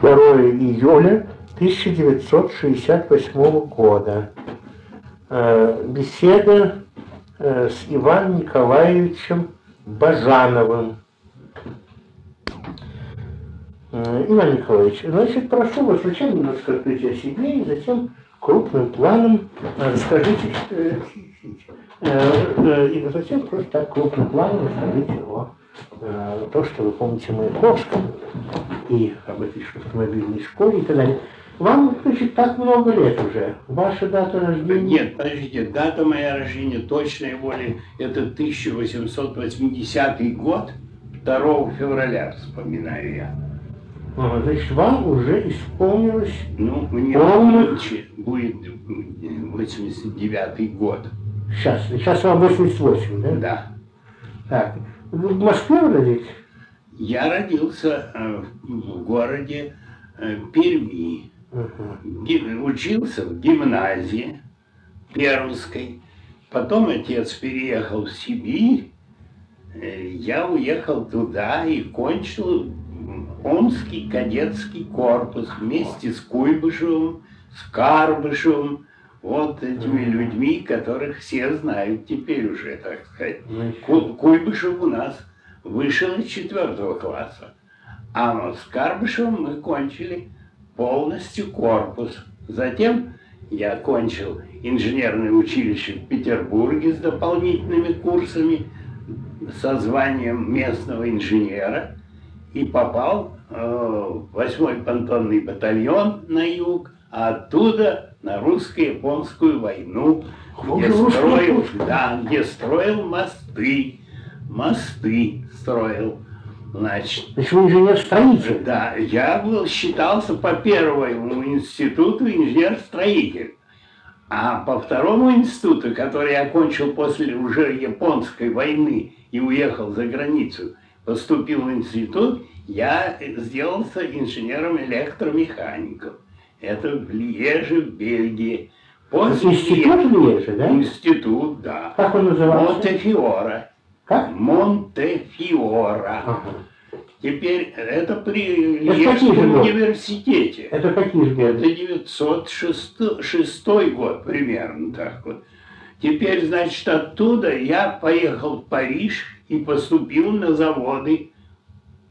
2 июля 1968 года. Э, беседа э, с Иваном Николаевичем Бажановым. Э, Иван Николаевич, значит, прошу вас сначала немножко открыть о себе и затем крупным планом расскажите, и затем просто так крупным планом расскажите о то, что вы помните Маяковском и об этой автомобильной школе и так далее. Вам, значит, так много лет уже. Ваша дата рождения? Нет, подождите, дата моя рождения точной воли это 1880 год, 2 февраля, вспоминаю я. Ага, значит, вам уже исполнилось... Ну, мне полных... будет 89 год. Сейчас, сейчас вам 88, да? Да. Так, в Москве родились? Я родился э, в городе э, Перми. Учился в гимназии Пермской. Потом отец переехал в Сибирь. Э, я уехал туда и кончил Омский кадетский корпус вместе с Куйбышевым, с Карбышевым, вот этими людьми, которых все знают теперь уже, так сказать. Куйбышев у нас вышел из четвертого класса, а с Карбышевым мы кончили полностью корпус. Затем я окончил инженерное училище в Петербурге с дополнительными курсами, со званием местного инженера и попал э, в 8-й понтонный батальон на юг, а оттуда на русско-японскую войну, где строил, да, где строил мосты, мосты строил. Значит, вы инженер-строитель? Да, я был, считался по первому институту инженер-строитель. А по второму институту, который я окончил после уже японской войны и уехал за границу, поступил в институт, я сделался инженером-электромехаником. Это в Льеже, в Бельгии. После институт в Льеже, да? Институт, да. Как он назывался? Монтефиора. Как? Монтефиора. Ага. Теперь это при Льежском университете. Это какие же годы? Это 906 год примерно так вот. Теперь, значит, оттуда я поехал в Париж и поступил на заводы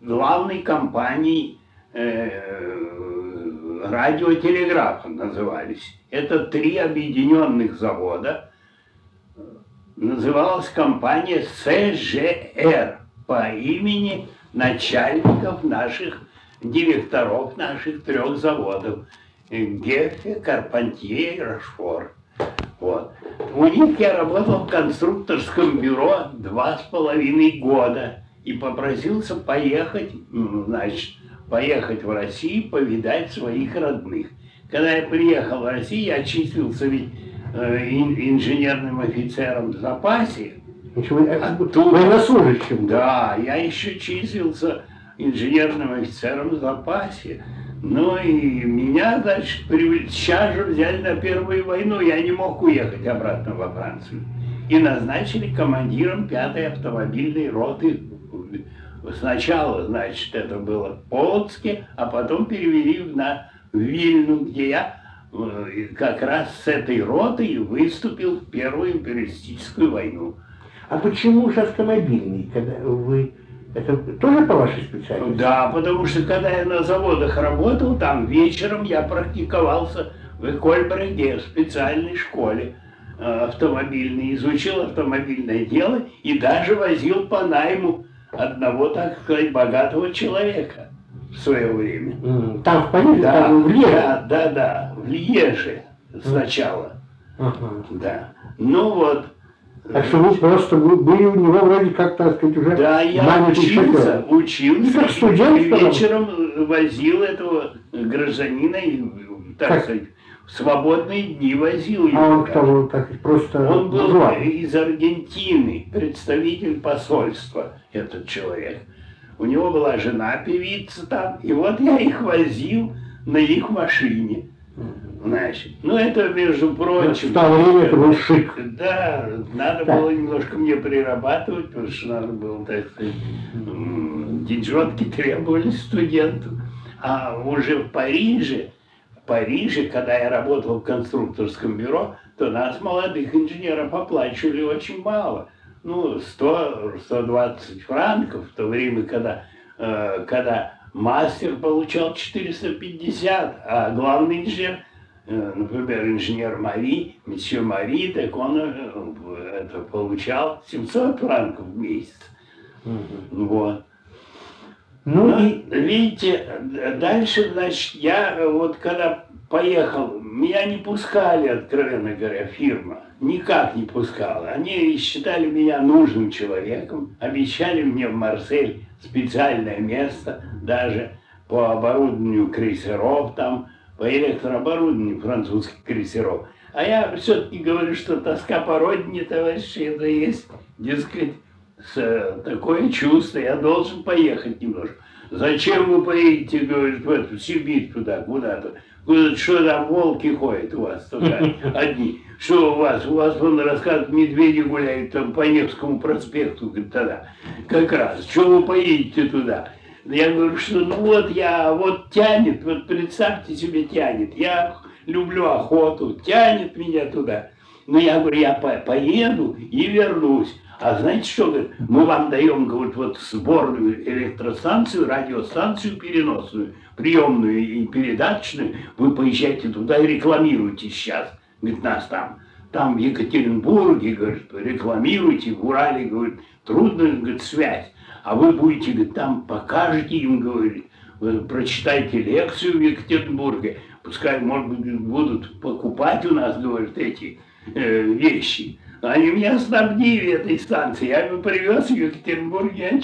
главной компании э, радиотелеграфа назывались. Это три объединенных завода называлась компания СЖР по имени начальников наших, директоров наших трех заводов. Гефе, Карпантье и Рашфор. Вот. У них я работал в конструкторском бюро два с половиной года и попросился поехать, значит, поехать в Россию, повидать своих родных. Когда я приехал в Россию, я числился ведь Э, инженерным офицером в запасе. Оттуда, военнослужащим. Да, я еще числился инженерным офицером в запасе. Ну и меня, значит, сейчас же взяли на Первую войну, я не мог уехать обратно во Францию. И назначили командиром пятой автомобильной роты. Сначала, значит, это было в Полоцке, а потом перевели на Вильну, где я Э, как раз с этой ротой выступил в Первую империалистическую войну. А почему же автомобильный, когда вы... Это тоже по вашей специальности? Да, потому что когда я на заводах работал, там вечером я практиковался в Экольбреге, в специальной школе э, автомобильной, изучил автомобильное дело и даже возил по найму одного, так сказать, богатого человека в свое время. Там в Париже? Да, там в Льеже? Да, да, да, в Льеже сначала. Ага. Да. Ну вот. Так что вы просто были у него вроде как, так сказать, уже Да, я учился, шофер. учился. как студент, и вечером возил этого гражданина, так как? сказать, в свободные дни возил его. А он кто был так, просто Он был буржуа. из Аргентины, представитель посольства, этот человек. У него была жена певица там, и вот я их возил на их машине. Значит, ну это, между прочим... В то время это был шик. Да, надо да. было немножко мне прирабатывать, потому что надо было, так сказать, деньжонки требовались студенту. А уже в Париже, Париже, когда я работал в конструкторском бюро, то нас, молодых инженеров, оплачивали очень мало. Ну, 100-120 франков в то время, когда, э, когда мастер получал 450, а главный инженер, э, например, инженер Мари, месье Мари, так он э, это получал 700 франков в месяц. Угу. Вот. Ну, ну и... Видите, дальше, значит, я вот когда поехал, меня не пускали, откровенно говоря, фирма. Никак не пускала. Они считали меня нужным человеком, обещали мне в Марсель специальное место, даже по оборудованию крейсеров там, по электрооборудованию французских крейсеров. А я все-таки говорю, что тоска по родине, товарищи, это есть, дескать, с, такое чувство, я должен поехать немножко. Зачем вы поедете, говорит, в эту Сибирь туда, куда-то? Говорит, что там волки ходят у вас только одни? Что у вас? У вас, он рассказывает, медведи гуляют там по Невскому проспекту, говорит, тогда. Как раз. Что вы поедете туда? Я говорю, что ну вот я, вот тянет, вот представьте себе тянет. Я люблю охоту, тянет меня туда. Но я говорю, я по поеду и вернусь. А знаете что, говорит, мы вам даем, говорит, вот сборную электростанцию, радиостанцию переносную, приемную и передаточную, вы поезжайте туда и рекламируйте сейчас, говорит, нас там. Там в Екатеринбурге, говорит, рекламируйте, в Урале, говорит, трудная, говорит, связь. А вы будете, говорит, там покажете им, говорит, прочитайте лекцию в Екатеринбурге, пускай, может быть, будут покупать у нас, говорит, эти э, вещи. Они меня снабдили этой станции. Я его привез в Екатеринбург, я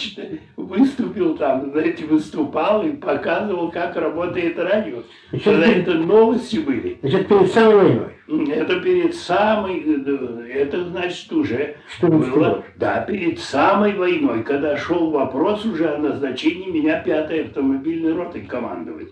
выступил там, знаете, выступал и показывал, как работает радио. Значит, Когда это новости были. Значит, перед самой войной? Это перед самой, это значит уже Что было, да, перед самой войной, когда шел вопрос уже о назначении меня пятой автомобильной ротой командовать.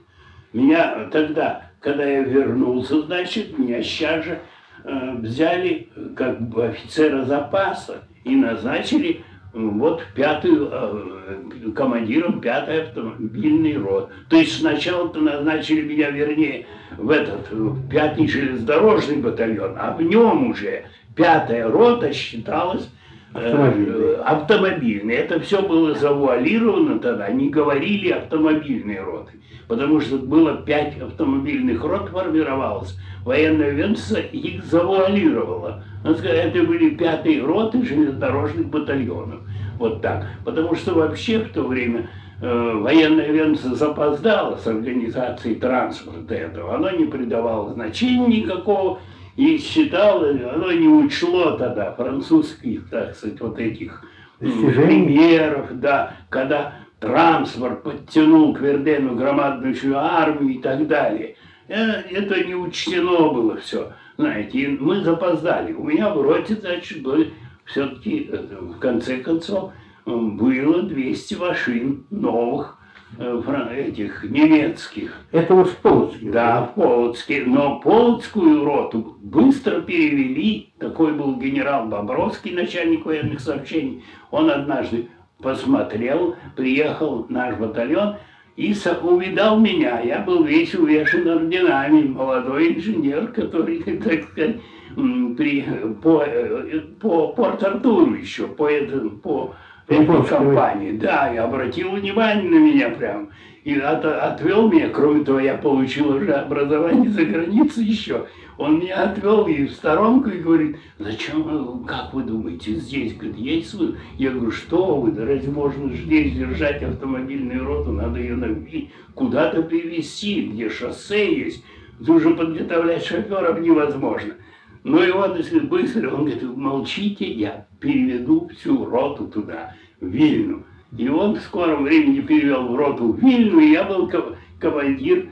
Меня тогда, когда я вернулся, значит, меня сейчас же взяли как бы офицера запаса и назначили вот пятую, э, командиром пятой автомобильной роты. То есть сначала-то назначили меня, вернее, в этот в пятый железнодорожный батальон, а в нем уже пятая рота считалась автомобильной. автомобильной. Это все было завуалировано тогда, не говорили автомобильной роты, потому что было пять автомобильных рот формировалось военное ведомство их завуалировало. Это были пятые роты железнодорожных батальонов. Вот так. Потому что вообще в то время э, военное запоздало с организацией транспорта этого. Оно не придавало значения никакого и считало, оно не учло тогда французских, так сказать, вот этих примеров, да, когда транспорт подтянул к Вердену громадную армию и так далее. Э, это не учтено было все. Знаете, мы запоздали. У меня в роте, значит, были все-таки, э, в конце концов, было 200 машин новых, этих немецких. Это уж Полоцкий? Да, в Полоцке. Но Полоцкую роту быстро перевели. Такой был генерал Бобровский, начальник военных сообщений. Он однажды посмотрел, приехал наш батальон – и увидал меня. Я был весь увешан орденами, молодой инженер, который, так сказать, при, по, э, по Порт-Артуру еще, по, по этой компании. Да, и обратил внимание на меня прям. И от, отвел меня, кроме того, я получил уже образование за границей еще. Он меня отвел и в сторонку и говорит, зачем, как вы думаете, здесь, говорит, есть вы? Я говорю, что вы, да разве можно здесь держать автомобильную роту, надо ее куда-то привезти, где шоссе есть. Уже подготовлять шоферов невозможно. Ну и вот, если быстро, он говорит, молчите, я переведу всю роту туда, в Вильну. И он в скором времени перевел в роту в Вильну, и я был командир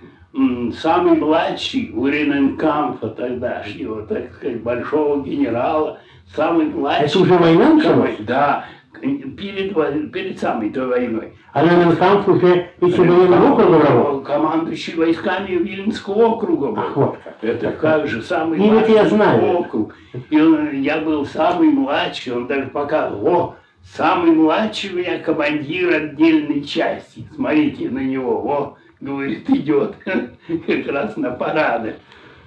самый младший у Рененкамфа тогдашнего, так сказать, большого генерала, самый младший. Это уже война началась? Да, перед, перед самой той войной. А Рененкамф уже еще военного округа Командующий войсками Виленского округа был. Ах, вот как. Это как же самый И младший я знаю. округ. И он, я был самый младший, он даже показывал, о, самый младший у меня командир отдельной части. Смотрите на него, о, говорит, идет как раз на парады.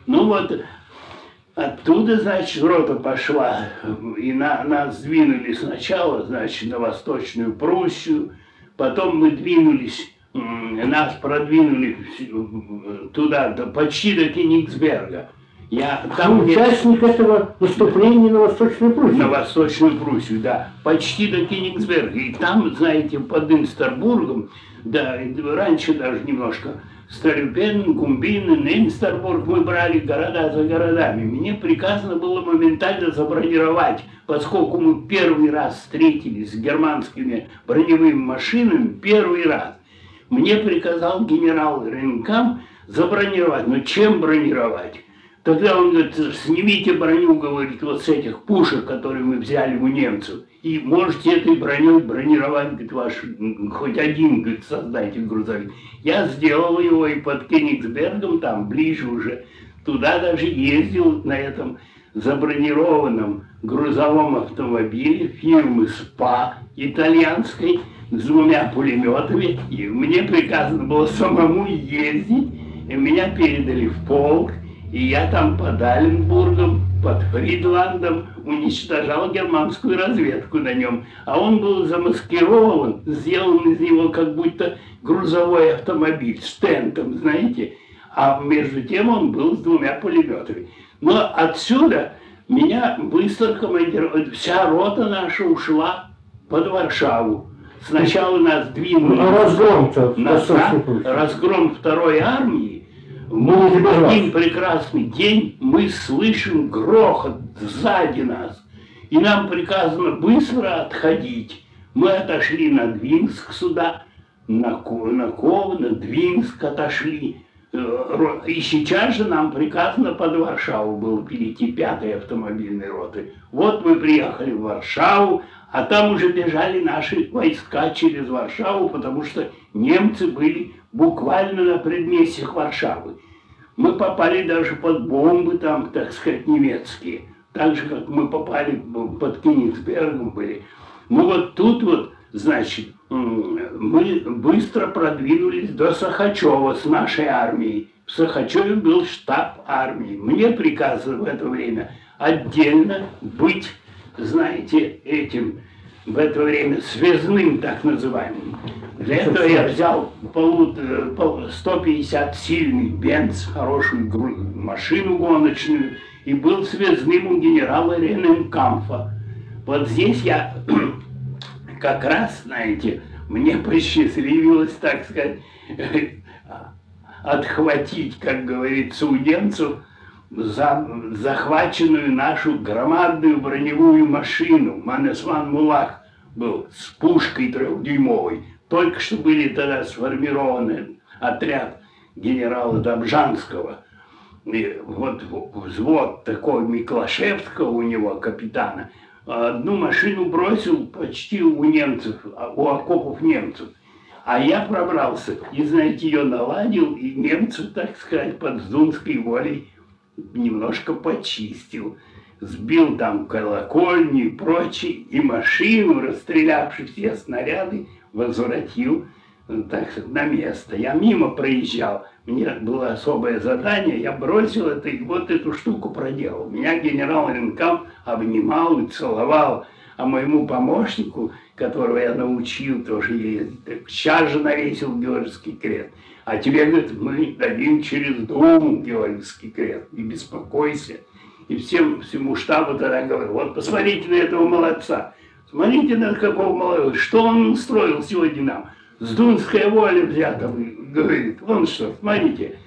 Ну вот, оттуда, значит, рота пошла, и на, нас двинули сначала, значит, на Восточную Пруссию, потом мы двинулись, нас продвинули туда, почти до Кенигсберга. Я там участник этого наступления на Восточную Пруссию. На Восточную Пруссию, да. Почти до Кенигсберга. И там, знаете, под Инстербургом, да, раньше даже немножко, Старюпен, Гумбин, Нейнстербург мы брали города за городами. Мне приказано было моментально забронировать, поскольку мы первый раз встретились с германскими броневыми машинами, первый раз. Мне приказал генерал Ренкам забронировать. Но чем бронировать? Тогда он говорит, снимите броню, говорит, вот с этих пушек, которые мы взяли у немцев, и можете этой броней бронировать, говорит, ваш, хоть один, говорит, создайте грузовик. Я сделал его и под Кенигсбергом, там ближе уже, туда даже ездил на этом забронированном грузовом автомобиле фирмы СПА итальянской с двумя пулеметами. И мне приказано было самому ездить, и меня передали в полк, и я там под Аленбургом, под Фридландом уничтожал германскую разведку на нем. А он был замаскирован, сделан из него как будто грузовой автомобиль с тентом, знаете. А между тем он был с двумя пулеметами. Но отсюда меня быстро командировали. Вся рота наша ушла под Варшаву. Сначала нас двинули... Ну, а разгром-то? Разгром второй армии мы в один прекрасный день мы слышим грохот сзади нас, и нам приказано быстро отходить. Мы отошли на Двинск сюда, на, на Ковно, Двинск отошли. Э, и сейчас же нам приказано под Варшаву было перейти пятой автомобильной роты. Вот мы приехали в Варшаву, а там уже бежали наши войска через Варшаву, потому что немцы были буквально на предместьях Варшавы. Мы попали даже под бомбы там, так сказать, немецкие. Так же, как мы попали под Кенигсбергом были. Ну вот тут вот, значит, мы быстро продвинулись до Сахачева с нашей армией. В Сахачеве был штаб армии. Мне приказано в это время отдельно быть, знаете, этим в это время связным так называемым. Для этого я взял 150 сильный Бенц, хорошую машину гоночную, и был связным у генерала Рененкамфа. Вот здесь я как раз, знаете, мне посчастливилось, так сказать, отхватить, как говорится, у немцев за захваченную нашу громадную броневую машину. Манесван Мулах был с пушкой трехдюймовой. Только что были тогда сформированы отряд генерала Добжанского. И вот взвод такой Миклашевского у него, капитана, одну машину бросил почти у немцев, у окопов немцев. А я пробрался и, знаете, ее наладил, и немцев, так сказать, под Сдунской волей немножко почистил. Сбил там колокольни и прочее, и машину, расстрелявши все снаряды, возвратил так сказать, на место. Я мимо проезжал, мне было особое задание, я бросил это и вот эту штуку проделал. Меня генерал Ренкам обнимал и целовал, а моему помощнику, которого я научил тоже ездить, сейчас же навесил Георгиевский крест. А тебе, говорит, мы дадим через Думу Георгиевский крест, не беспокойся. И всем, всему штабу тогда говорю, вот посмотрите на этого молодца. Смотрите, на какого молодого, что он устроил сегодня нам. С Дунской воли взято, говорит. Вон что, смотрите.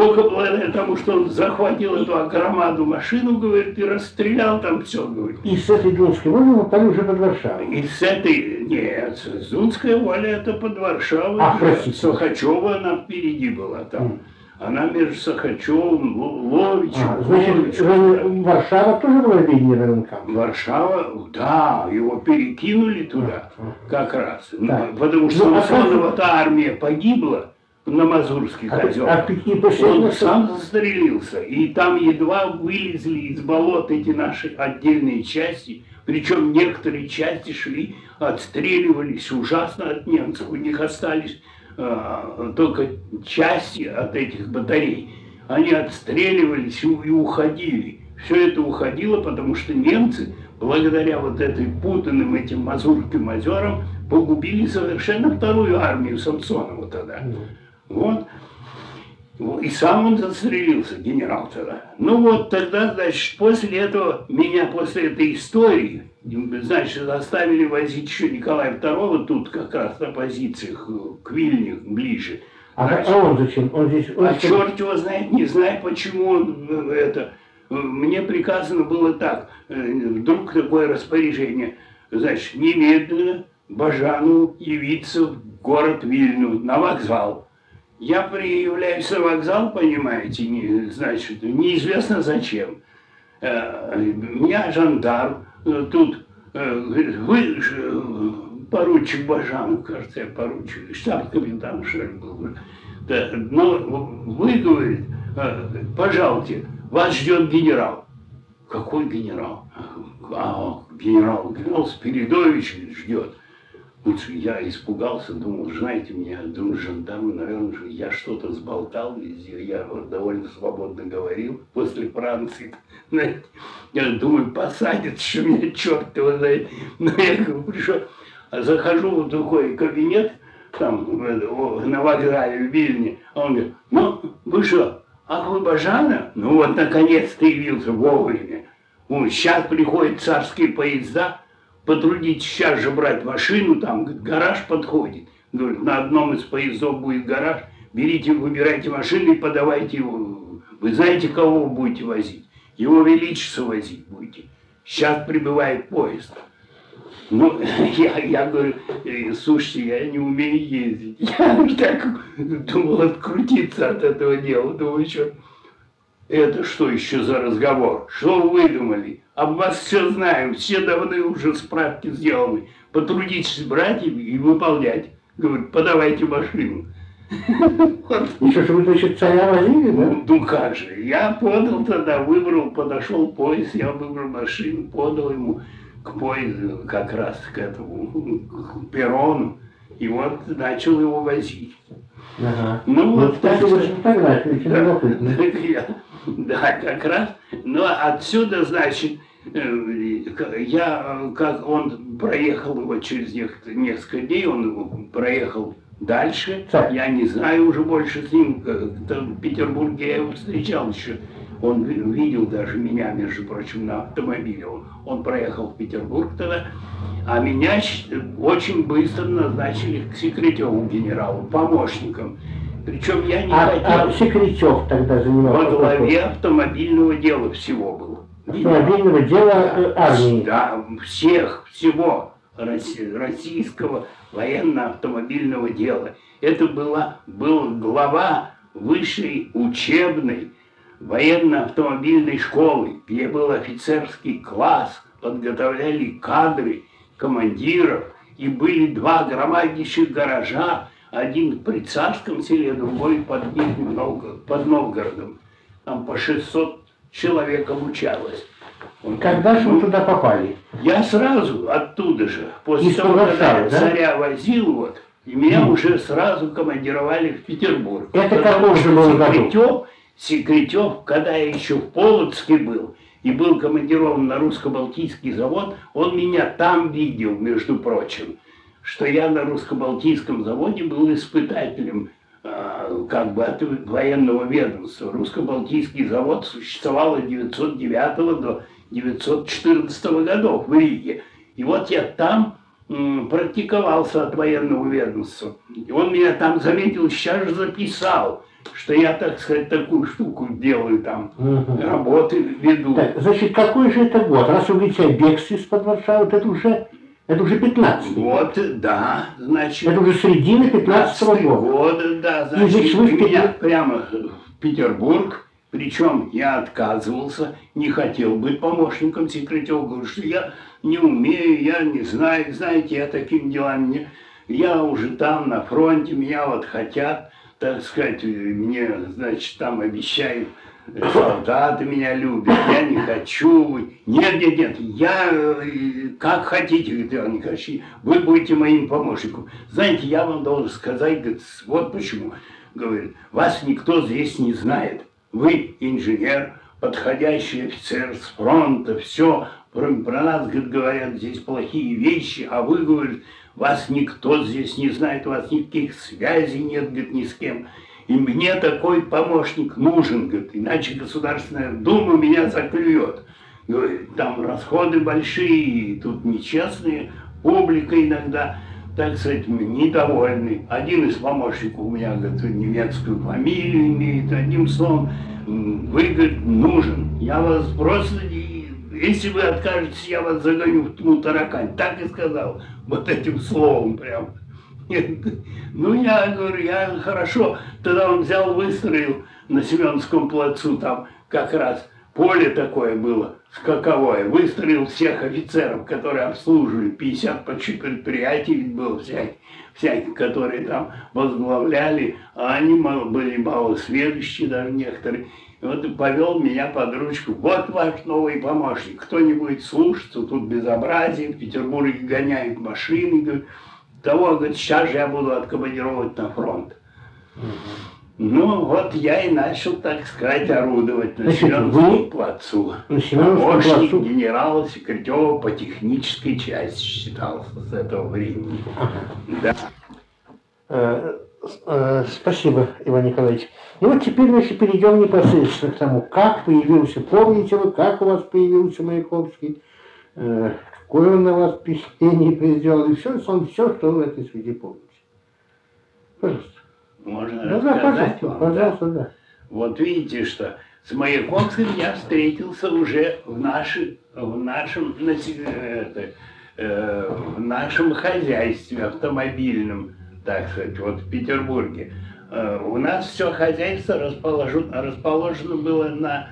Только благодаря тому, что он захватил эту громаду машину, говорит, и расстрелял там все, говорит. И с этой Дунской воли мы попали уже под Варшаву. И с этой, нет, с Дунской воли это под Варшавой. А, простите. Сухачева она впереди была там. Mm. Она между Сахачевым, Ловичем. А, значит, Варшава тоже была виднее РНК? Варшава, да, его перекинули туда а, как раз. Да. Потому что ну, а армия погибла на Мазурских а, озерах. А, Он сам застрелился. И там едва вылезли из болот эти наши отдельные части. Причем некоторые части шли, отстреливались ужасно от немцев. У них остались э, только части от этих батарей. Они отстреливались и уходили. Все это уходило, потому что немцы, благодаря вот этой путанным этим мазурским озерам, погубили совершенно вторую армию Самсонова тогда. Вот. И сам он застрелился, генерал тогда. Ну вот тогда, значит, после этого, меня после этой истории, значит, заставили возить еще Николая II тут как раз на позициях э, к Вильне ближе. А, значит, а он зачем? Он здесь, он а черт его знает, не знаю, почему он э, это... Э, мне приказано было так, вдруг такое распоряжение, значит, немедленно Бажану явиться в город Вильну на вокзал. Я приявляюсь на вокзал, понимаете, не, значит, неизвестно зачем. Э, меня жандарм э, тут э, говорит, вы поручик Бажанов, кажется, я поручик, ли, был. Да, но вы, говорит, пожалуйте, вас ждет генерал. Какой генерал? А, генерал, генерал Спиридович ждет. Лучше я испугался, думал, знаете, меня, думаю, жандармы, наверное, я что-то сболтал везде, я довольно свободно говорил после Франции. Знаете, я думаю, посадят, что меня черт его знает. Но я пришел, захожу в такой кабинет, там, на вокзале в Вильне, а он говорит, ну, вы что, ах вы Бажана? Ну вот, наконец-то явился вовремя. Вот, сейчас приходят царские поезда, потрудитесь сейчас же брать машину, там гараж подходит. Говорит, на одном из поездов будет гараж, берите, выбирайте машину и подавайте его. Вы знаете, кого будете возить? Его Величество возить будете. Сейчас прибывает поезд. Ну, я, я говорю, «Э, слушайте, я не умею ездить. Я так думал открутиться от этого дела. Думаю, что это что еще за разговор? Что вы выдумали? Об вас все знаем, все давно уже справки сделаны. Потрудитесь брать и выполнять. Говорит, подавайте машину. И что, вы, значит, царя возили, да? Ну, ну как же, я подал тогда, выбрал, подошел поезд, я выбрал машину, подал ему к поезду, как раз к этому, к перрону, и вот начал его возить. Ага. Ну, вот, вот так что... фотографии, да, да, как раз. Но отсюда, значит, я, как он проехал его через несколько дней, он проехал дальше. Я не знаю уже больше с ним. В Петербурге я его встречал еще. Он видел даже меня, между прочим, на автомобиле. Он, он проехал в Петербург тогда. А меня очень быстро назначили к секретарю генералу, помощником. Причем я не а, хотел... А Секретев тогда занимался? Во главе автомобильного дела всего был. Автомобильного дела э, армии? Да, всех, всего российского военно-автомобильного дела. Это была, был глава высшей учебной военно-автомобильной школы, где был офицерский класс, подготовляли кадры, командиров, и были два громаднейших гаража, один при Царском селе, другой под, Новгород, под Новгородом. Там по 600 человек обучалось. Он, Когда же вы туда попали? Я сразу оттуда же. После Из того, когда да? царя возил, вот, и меня mm. уже сразу командировали в Петербург. Это какого же было Секретев, Секретев, когда я еще в Полоцке был, и был командирован на русско-балтийский завод, он меня там видел, между прочим что я на русско-балтийском заводе был испытателем как бы от военного ведомства. Русско-балтийский завод существовал с 909 до 914 годов в Риге. И вот я там практиковался от военного ведомства. И он меня там заметил, сейчас же записал, что я, так сказать, такую штуку делаю там, угу. работы веду. Так, значит, какой же это год? Раз вы говорите о бегстве из-под Варшавы, это уже это уже 15 Вот, да, значит... Это уже середина 15 -го года. года, да, значит, и вы меня прямо в Петербург, причем я отказывался, не хотел быть помощником секретаря, говорю, что я не умею, я не знаю, знаете, я таким делами не... Я уже там, на фронте, меня вот хотят, так сказать, мне, значит, там обещают солдаты меня любят, я не хочу. Нет, нет, нет, я э, как хотите, Иван Николаевич, вы будете моим помощником. Знаете, я вам должен сказать, говорит, вот почему. Говорит, вас никто здесь не знает. Вы инженер, подходящий офицер с фронта, все. Про, про нас, говорит, говорят здесь плохие вещи, а вы, говорит, вас никто здесь не знает, у вас никаких связей нет, говорит, ни с кем. И мне такой помощник нужен, говорит, иначе Государственная Дума меня заклюет. Там расходы большие, тут нечестные, публика иногда, так сказать, недовольны. Один из помощников у меня, говорит, немецкую фамилию имеет, одним словом, вы, говорит, нужен. Я вас просто, если вы откажетесь, я вас загоню в тьму таракань. Так и сказал, вот этим словом прям. Ну, я говорю, я хорошо. Тогда он взял, выстроил на Семеновском плацу, там как раз поле такое было, скаковое. Выстроил всех офицеров, которые обслуживали, 50 почти предприятий было всяких, всяких, которые там возглавляли, а они были малосведущие даже некоторые. И вот повел меня под ручку. Вот ваш новый помощник. Кто не будет слушаться, тут безобразие, в Петербурге гоняют машины. Говорит, того, говорит, сейчас же я буду откомандировать на фронт. Ну, вот я и начал, так сказать, орудовать на Семеновском плацу. На Помощник плацу? генерала Секретева по технической части считался с этого времени. Да. Э, э, спасибо, Иван Николаевич. Ну вот теперь мы перейдем непосредственно к тому, как появился, помните вы, как у вас появился Маяковский, э, какое он на вас впечатление произвел, и все, все, что вы в этой связи помните. Пожалуйста. Можно ну, рассказать да, пожалуйста, вам? Пожалуйста, да? да. Вот видите, что с Маяковским я встретился уже в, наши, в, нашем, это, э, в нашем хозяйстве автомобильном, так сказать, вот в Петербурге. Э, у нас все хозяйство расположено, расположено было на,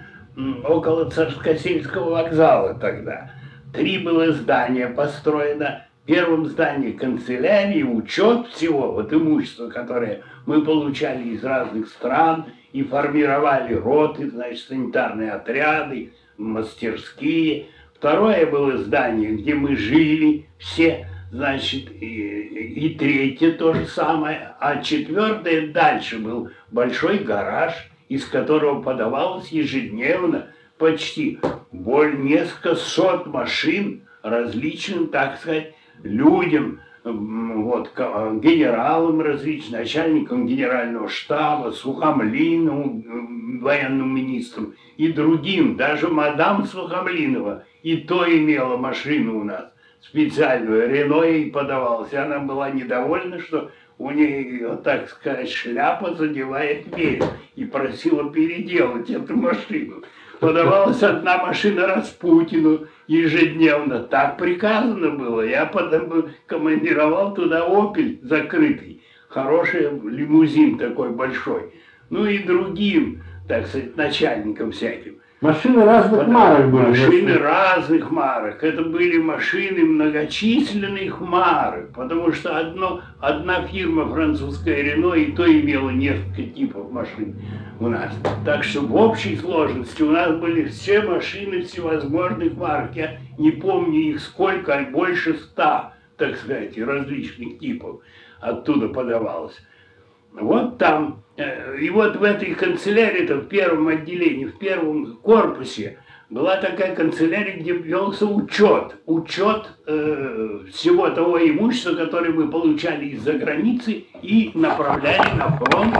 около Царскосельского вокзала тогда. Три было здания построено. В первом здании канцелярии, учет всего, вот имущества, которое мы получали из разных стран и формировали роты, значит, санитарные отряды, мастерские. Второе было здание, где мы жили все, значит, и, и третье то же самое. А четвертое дальше был большой гараж, из которого подавалось ежедневно почти более несколько сот машин различным, так сказать, людям, вот, генералам различным, начальникам генерального штаба, Сухомлинову, военным министрам и другим, даже мадам Сухомлинова, и то имела машину у нас специальную, Рено ей подавалась, она была недовольна, что у нее, так сказать, шляпа задевает дверь, и просила переделать эту машину подавалась одна машина Распутину ежедневно. Так приказано было. Я потом командировал туда «Опель» закрытый. Хороший лимузин такой большой. Ну и другим, так сказать, начальникам всяким. Машины разных Потому, марок были. Машины разных марок. Это были машины многочисленных марок. Потому что одно, одна фирма французская Рено и то имела несколько типов машин у нас. Так что в общей сложности у нас были все машины всевозможных марок. Я не помню их сколько, а больше ста, так сказать, различных типов оттуда подавалось. Вот там Э, и вот в этой канцелярии, -то, в первом отделении, в первом корпусе, была такая канцелярия, где велся учет, учет э, всего того имущества, которое мы получали из-за границы и направляли на фронт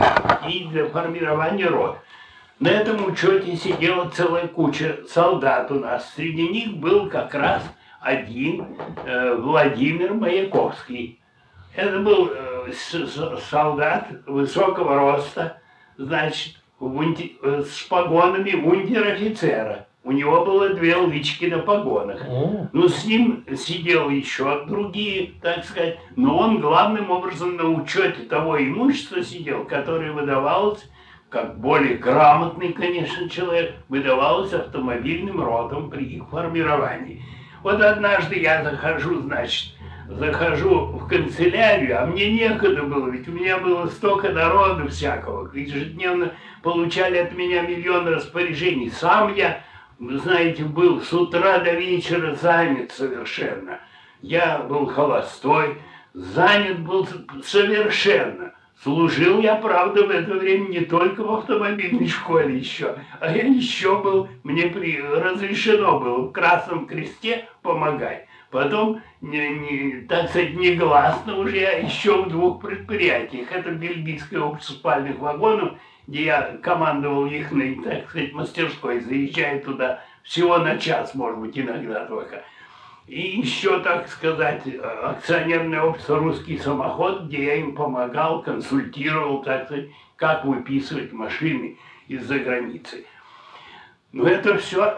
и для формирования рот. На этом учете сидела целая куча солдат у нас. Среди них был как раз один э, Владимир Маяковский. Это был э, солдат высокого роста, значит, э, с погонами унтер-офицера. У него было две лычки на погонах. Ну, с ним сидел еще другие, так сказать. Но он главным образом на учете того имущества сидел, которое выдавалось, как более грамотный, конечно, человек, выдавалось автомобильным ротам при их формировании. Вот однажды я захожу, значит, захожу в канцелярию, а мне некогда было, ведь у меня было столько народу всякого, ежедневно получали от меня миллион распоряжений. Сам я, вы знаете, был с утра до вечера занят совершенно. Я был холостой, занят был совершенно. Служил я, правда, в это время не только в автомобильной школе еще, а я еще был, мне при, разрешено было в Красном Кресте помогать. Потом, не, не, так сказать, негласно уже я еще в двух предприятиях. Это Бельгийское общество спальных вагонов, где я командовал их, так сказать, мастерской, заезжая туда всего на час, может быть, иногда только. И еще, так сказать, акционерное общество «Русский самоход», где я им помогал, консультировал, так сказать, как выписывать машины из-за границы. Ну, это все,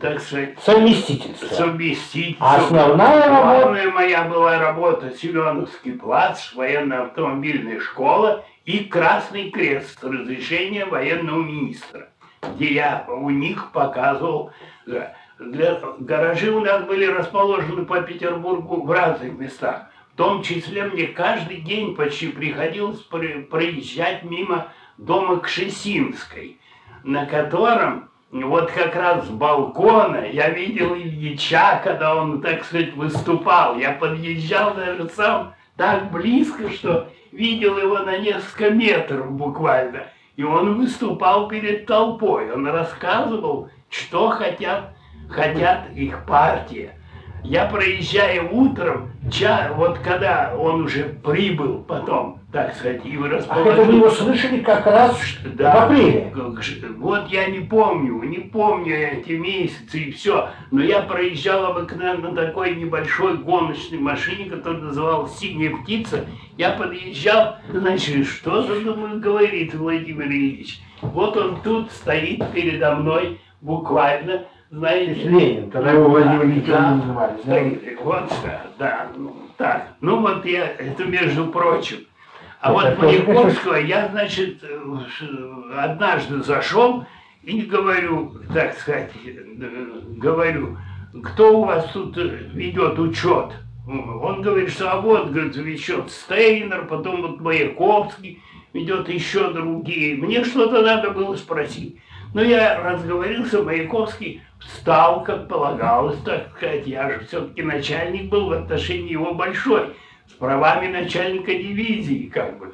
так сказать... Совместительство. Совместительство. Основная работа... Главная моя была работа Семеновский плац, военно-автомобильная школа и Красный Крест с разрешения военного министра, где я у них показывал для, гаражи у нас были расположены по Петербургу в разных местах. В том числе мне каждый день почти приходилось проезжать мимо дома Кшесинской, на котором вот как раз с балкона я видел Ильича, когда он, так сказать, выступал. Я подъезжал даже сам так близко, что видел его на несколько метров буквально. И он выступал перед толпой. Он рассказывал, что хотят хотят их партия. Я проезжаю утром, вот когда он уже прибыл потом, так сказать, и расположил... А это вы его слышали как раз да, в апреле? Вот я не помню, не помню эти месяцы и все, но я проезжал обыкновенно на такой небольшой гоночной машине, которая называлась «Синяя птица». Я подъезжал, значит, что за, думаю, говорит Владимир Ильич? Вот он тут стоит передо мной, буквально, знаете, Ленин, тогда его Владимир ничего да, называли. Да? Вот, да, ну, так. Ну вот я, это между прочим. А вот Маяковского я, значит, однажды зашел и говорю, так сказать, говорю, кто у вас тут ведет учет? Он говорит, что а вот, говорит, ведет Стейнер, потом вот Маяковский ведет еще другие. Мне что-то надо было спросить. Но я разговорился, Маяковский встал, как полагалось, так сказать. Я же все-таки начальник был в отношении его большой, с правами начальника дивизии, как бы.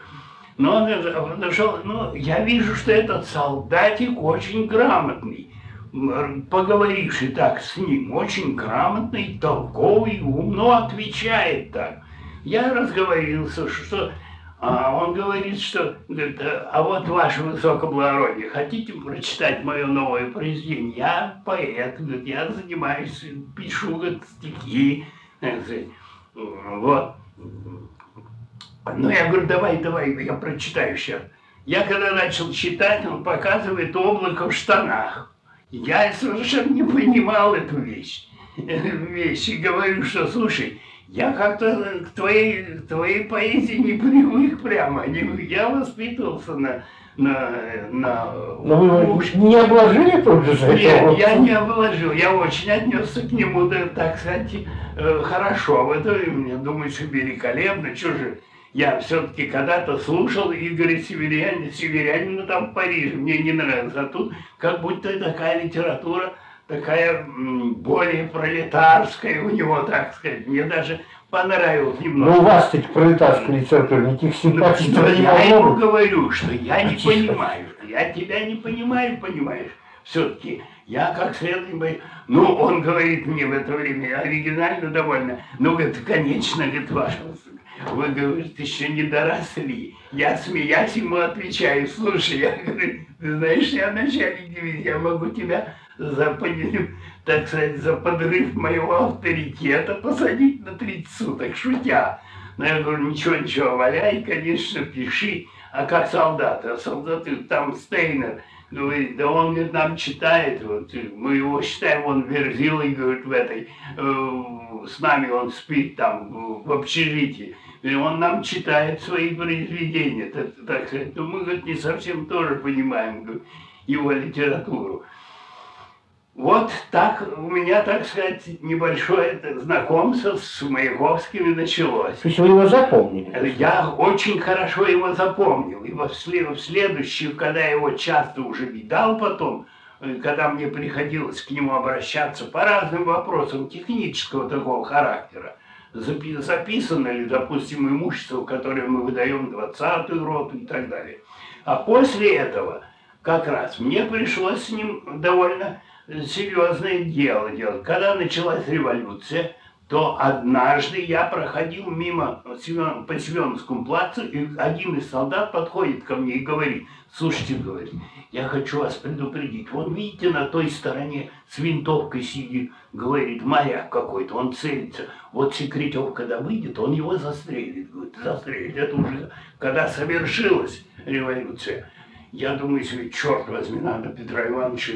Но он подошел, ну, я вижу, что этот солдатик очень грамотный. Поговоривший так с ним, очень грамотный, толковый, умно отвечает так. Я разговорился, что а он говорит, что, говорит, а вот ваше высокоблагородие, хотите прочитать мое новое произведение? Я поэт, говорит, я занимаюсь, пишу говорит, стихи. Вот. Ну, я говорю, давай, давай, я прочитаю сейчас. Я когда начал читать, он показывает облако в штанах. Я совершенно не понимал эту вещь. вещь и говорю, что, слушай, я как-то к твоей, к твоей поэзии не привык прямо. Я воспитывался на, на, на... Но вы не обложили тут же? Нет, я не обложил. Я очень отнесся к нему, да, так сказать, э, хорошо. Это, мне думается, великолепно. Что же, я все-таки когда-то слушал Игоря Северянина, Северянина там в Париже. Мне не нравится. А тут как будто такая литература такая более пролетарская у него, так сказать. Мне даже понравилось немного. Ну, у вас ведь пролетарская литература, никаких симпатий ну, Я ему говорю, что я не понимаю, что я тебя не понимаю, понимаешь. Все-таки я как следует, ну, он говорит мне в это время, оригинально довольно, ну, говорит, конечно, говорит, ваше вы, говорит, еще не доросли. Я, смеясь, ему отвечаю, слушай, я говорю, ты знаешь, я начальник дивизии, я могу тебя за, так сказать, за подрыв моего авторитета посадить на 30 суток, шутя. Но я говорю, ничего, ничего, валяй, конечно, пиши. А как солдаты? А солдаты, там Стейнер говорит, да он нам читает, вот, мы его считаем, он верзилой, говорит, в этой, э, с нами он спит там в общежитии. И он нам читает свои произведения, так, так сказать. Но мы, говорит, не совсем тоже понимаем говорит, его литературу. Вот так у меня, так сказать, небольшое знакомство с Маяковским началось. То есть вы его запомнили? Я очень хорошо его запомнил. И в следующую, когда я его часто уже видал потом, э, когда мне приходилось к нему обращаться по разным вопросам технического такого характера, записано ли, допустим, имущество, которое мы выдаем 20-ю роту и так далее. А после этого как раз мне пришлось с ним довольно серьезное дело делать. Когда началась революция, то однажды я проходил мимо по Семеновскому плацу, и один из солдат подходит ко мне и говорит, слушайте, говорит, я хочу вас предупредить, вот видите, на той стороне с винтовкой сидит, говорит, моряк какой-то, он целится, вот Секретев, когда выйдет, он его застрелит, говорит, застрелит, это уже, когда совершилась революция. Я думаю, себе, черт возьми, надо Петра Ивановича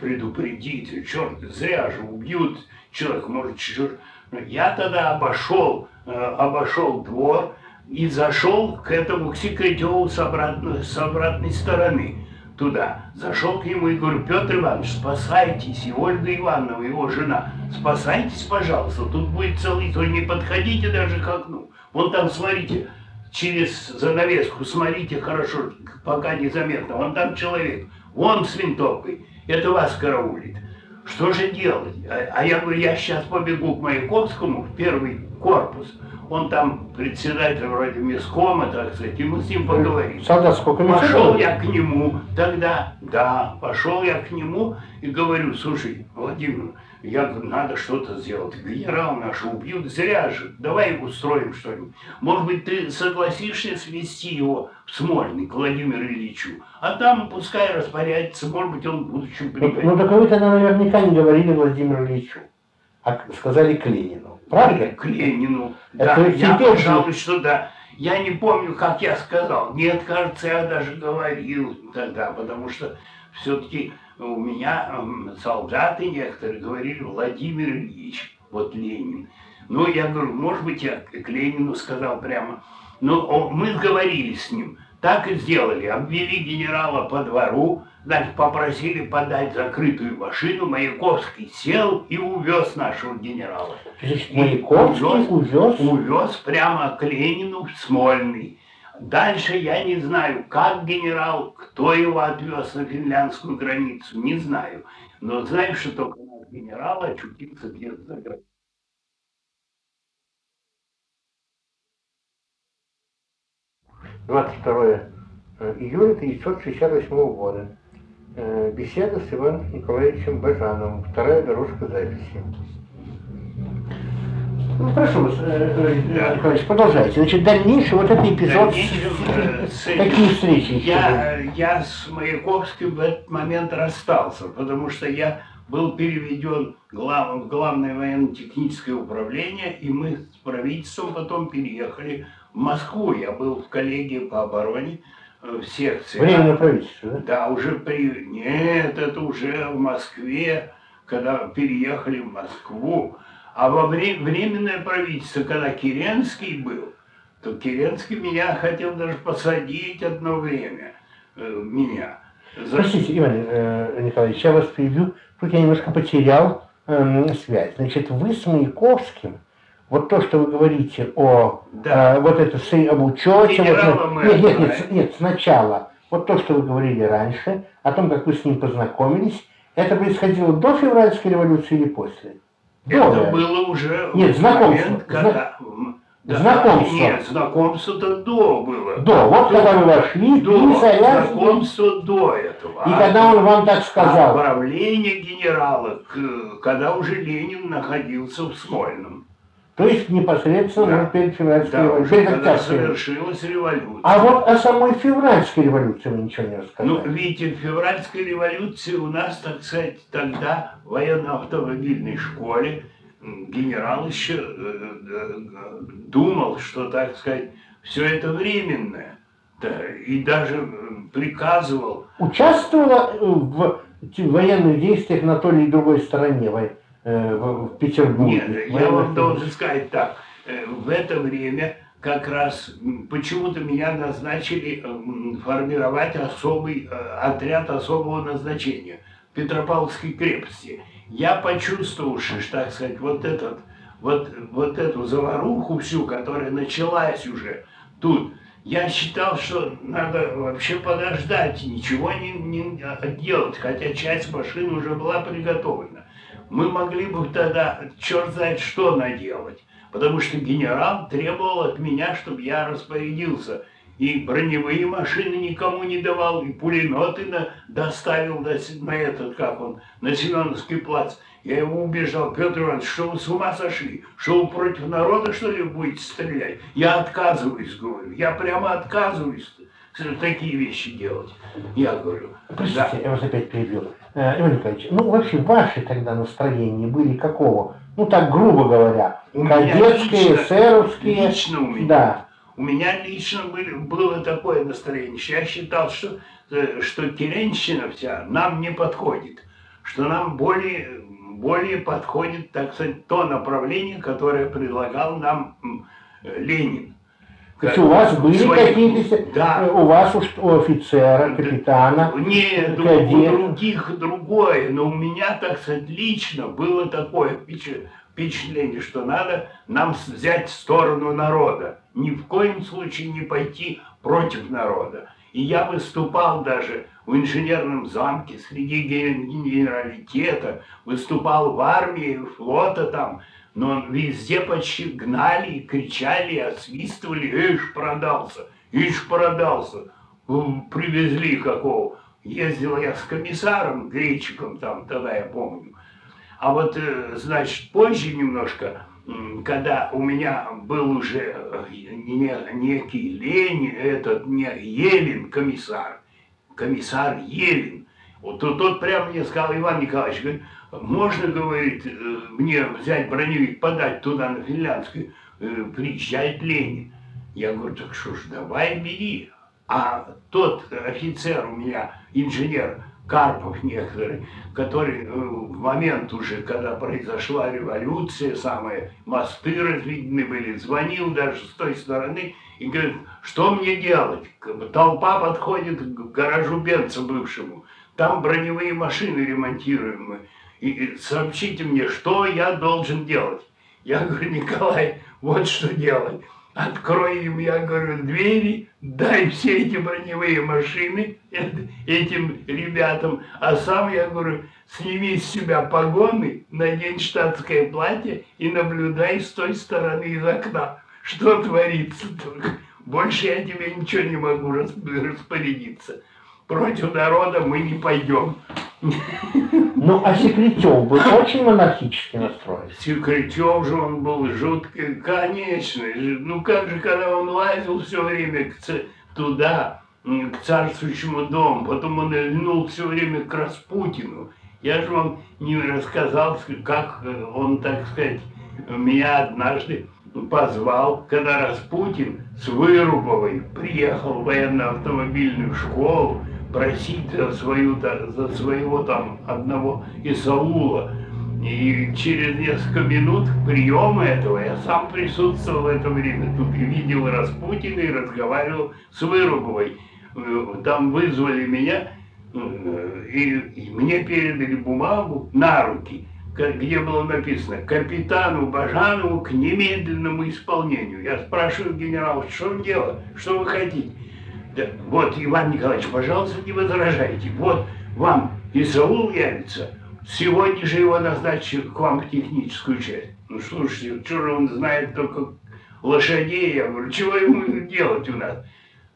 предупредить, черт, зря же убьют человек, может, черт. Я тогда обошел, э, обошел двор и зашел к этому, к Секретеву с обратной, с обратной стороны туда. Зашел к нему и говорю, Петр Иванович, спасайтесь, и Ольга Ивановна, его жена, спасайтесь, пожалуйста, тут будет целый, то не подходите даже к окну. Вон там, смотрите, через занавеску, смотрите хорошо, пока незаметно, вон там человек, вон с винтовкой, это вас караулит. Что же делать? А, а я говорю, я сейчас побегу к Маяковскому в первый корпус. Он там председатель вроде мискома, так сказать, и мы с ним поговорим. Солдат сколько Пошел я к нему тогда, да, пошел я к нему и говорю, слушай, Владимир, я говорю, надо что-то сделать. Генерал наш убьют, зря же. Давай устроим что-нибудь. Может быть, ты согласишься свести его в Смольный к Владимиру Ильичу, а там пускай распорядится, может быть, он в будущем пригодится. Ну, так вы тогда наверняка не говорили Владимиру Ильичу, а сказали к Ленину. Правда? К Ленину. Это да, я, пожалуй, что да. Я не помню, как я сказал. Нет, кажется, я даже говорил тогда, потому что все-таки у меня солдаты некоторые говорили Владимир Ильич, вот Ленин. Ну, я говорю, может быть, я к Ленину сказал прямо. Но мы сговорились с ним. Так и сделали. Обвели генерала по двору, значит, попросили подать закрытую машину. Маяковский сел и увез нашего генерала. Маяковский увез, увез? Увез прямо к Ленину в Смольный. Дальше я не знаю, как генерал, кто его отвез на финляндскую границу, не знаю. Но знаю, что только наш генерал очутился где-то за границей. Двадцать второе э, июля 1968 года. Э, беседа с Иваном Николаевичем Бажановым. Вторая дорожка записи. Ну, прошу вас, э, э, Николаевич, продолжайте. Значит, дальнейший вот этот эпизод, э, с, какие встречи? Я, я с Маяковским в этот момент расстался, потому что я был переведен глав, в Главное военно-техническое управление, и мы с правительством потом переехали в Москву. Я был в коллегии по обороне в секции. Временное правительство, да? Да, уже при... Нет, это уже в Москве, когда переехали в Москву. А во время, временное правительство, когда Керенский был, то Керенский меня хотел даже посадить одно время, э, меня. За... Простите, Иван э, Николаевич, я вас перебью, тут я немножко потерял э, связь. Значит, вы с Маяковским, вот то, что вы говорите о да. э, вот это об учете, вот, нет, нет, нет, нет, сначала, вот то, что вы говорили раньше, о том, как вы с ним познакомились, это происходило до февральской революции или после? Это было уже Нет, знакомство. момент, когда... Да, знакомство. Нет, знакомство-то до было. До, вот до, когда вы вошли, до, знакомство до этого. И а когда он вам так сказал? Отправление генерала, когда уже Ленин находился в Смольном. То есть непосредственно да. перед февральской да, революцией. Уже когда совершилась революция. А вот о самой февральской революции вы ничего не рассказали. Ну, видите, в февральской революции у нас, так сказать, тогда в военно-автомобильной школе генерал еще э, э, думал, что, так сказать, все это временное. Да, и даже приказывал. Участвовала в военных действиях на той или другой стороне войны? Э, в Петербурге. Нет, я вам должен сказать так. Э, в это время как раз почему-то меня назначили формировать особый э, отряд особого назначения. Петропавловской крепости. Я почувствовал, что, так сказать, вот этот, вот, вот эту заваруху всю, которая началась уже тут, я считал, что надо вообще подождать, ничего не, не делать, хотя часть машин уже была приготовлена. Мы могли бы тогда черт знает что наделать, потому что генерал требовал от меня, чтобы я распорядился. И броневые машины никому не давал, и пулеметы на, доставил на, на этот, как он, на Семеновский плац. Я ему убежал, Петр Иванович, что вы с ума сошли? Что вы против народа, что ли, будете стрелять? Я отказываюсь, говорю, я прямо отказываюсь такие вещи делать. Я говорю. Простите, да. я вас опять перебил. Э, Иван Николаевич, ну вообще ваши тогда настроения были какого? Ну так грубо говоря, у кадетские, эсеровские. Лично у меня. Да. У меня лично были, было такое настроение. Я считал, что, э, что Керенщина вся нам не подходит. Что нам более более подходит, так сказать, то направление, которое предлагал нам Ленин. То есть у вас были какие-то, да. у вас у офицера, капитана, Нет, кадет. у других другое, но у меня, так сказать, лично было такое впечатление, что надо нам взять сторону народа, ни в коем случае не пойти против народа. И я выступал даже в инженерном замке среди генералитета, выступал в армии, флота там, но везде почти гнали, кричали, освистывали, ишь, продался, ишь, продался. Привезли какого. Ездил я с комиссаром, гречиком там, тогда я помню. А вот, э, значит, позже немножко когда у меня был уже э, некий Ленин, этот не Елин комиссар, комиссар Елин, вот тот, тот прямо мне сказал, Иван Николаевич, говорит, можно, говорит, э, мне взять броневик, подать туда на финляндскую, э, приезжает Ленин. Я говорю, так что ж, давай бери. А тот офицер у меня, инженер, Карпов некоторые, который э, в момент уже, когда произошла революция, самые мосты разведены были, звонил даже с той стороны и говорит, что мне делать? Толпа подходит к гаражу Бенца бывшему, там броневые машины ремонтируемые, и сообщите мне, что я должен делать. Я говорю, Николай, вот что делать открой им, я говорю, двери, дай все эти броневые машины этим ребятам, а сам, я говорю, сними с себя погоны, надень штатское платье и наблюдай с той стороны из окна, что творится только. Больше я тебе ничего не могу распорядиться. Против народа мы не пойдем. Ну, а Секретев был очень монархически настроен. Секретев же он был жуткий, конечно. Ну, как же, когда он лазил все время к, туда, к царствующему дому, потом он льнул все время к Распутину. Я же вам не рассказал, как он, так сказать, меня однажды позвал, когда Распутин с Вырубовой приехал в военно-автомобильную школу, просить за, свою, за своего там одного Исаула. И через несколько минут приема этого я сам присутствовал в это время. Тут и видел Распутина и разговаривал с Вырубовой. Там вызвали меня, и, и мне передали бумагу на руки, где было написано «Капитану Бажанову к немедленному исполнению». Я спрашиваю генерала, что дело, что вы хотите? Да, вот, Иван Николаевич, пожалуйста, не возражайте. Вот вам Исаул явится. Сегодня же его назначили к вам в техническую часть. Ну, слушайте, что же он знает только лошадей? Я говорю, чего ему делать у нас?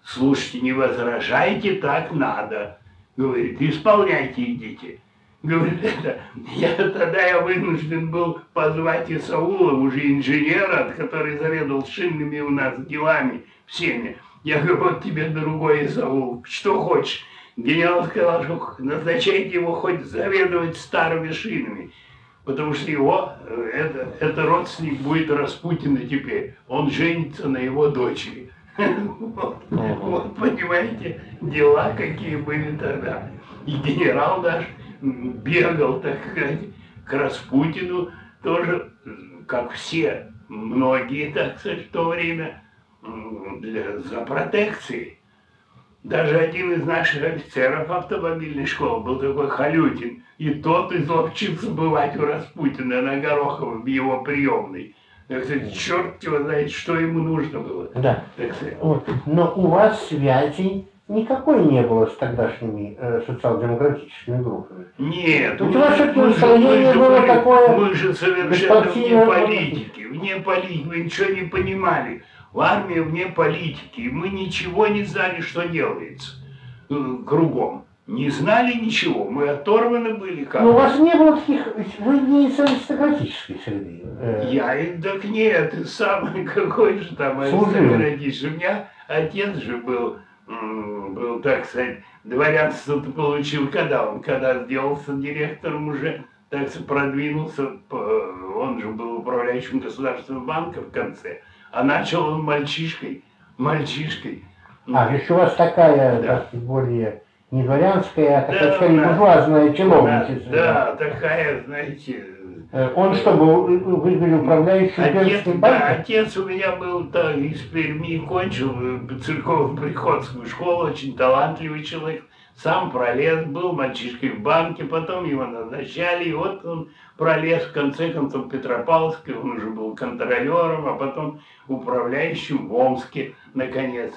Слушайте, не возражайте, так надо. Говорит, исполняйте, идите. Говорит, это, я, тогда я вынужден был позвать Исаула, уже инженера, который заведовал шинными у нас делами всеми. Я говорю, вот тебе другой зову, что хочешь. Генерал сказал, что назначайте его хоть заведовать старыми шинами, потому что его, э, это, это родственник будет Распутина теперь. Он женится на его дочери. Вот, понимаете, дела какие были тогда. И генерал наш бегал, так сказать, к Распутину тоже, как все, многие, так сказать, в то время, за протекцией. Даже один из наших офицеров автомобильной школы был такой Халютин. И тот изловчился бывать у Распутина на Горохово в его приемной. Так сказать, черт его знает, что ему нужно было. Да. Так сказать. Вот. Но у вас связи никакой не было с тогдашними э, социал-демократическими группами. Нет. Ведь у вас все-таки настроение было такое... Мы же совершенно вне политики. Вне политики. Вы ничего не понимали. В армии вне политики. И мы ничего не знали, что делается э, кругом. Не знали ничего, мы оторваны были как. Но у вас не было таких, вы не из аристократической среды. Э. Я, так нет, самый какой же там аристократический. У меня отец же был был, так сказать, дворянство получил, когда он, когда сделался директором уже, так сказать, продвинулся, он же был управляющим государственного банка в конце, а начал он мальчишкой, мальчишкой. А, еще у вас такая, да. так, более не дворянская, а такая, да, скорее, буржуазная чиновничество. Да, да, такая, знаете, Э, он что, был, вы были управляющим отец? Да, отец у меня был так, из Перми, кончил э, церковно-приходскую школу, очень талантливый человек. Сам пролез, был мальчишкой в банке, потом его назначали, и вот он пролез, в конце концов, Петропавловске, он уже был контролером, а потом управляющим в Омске, наконец.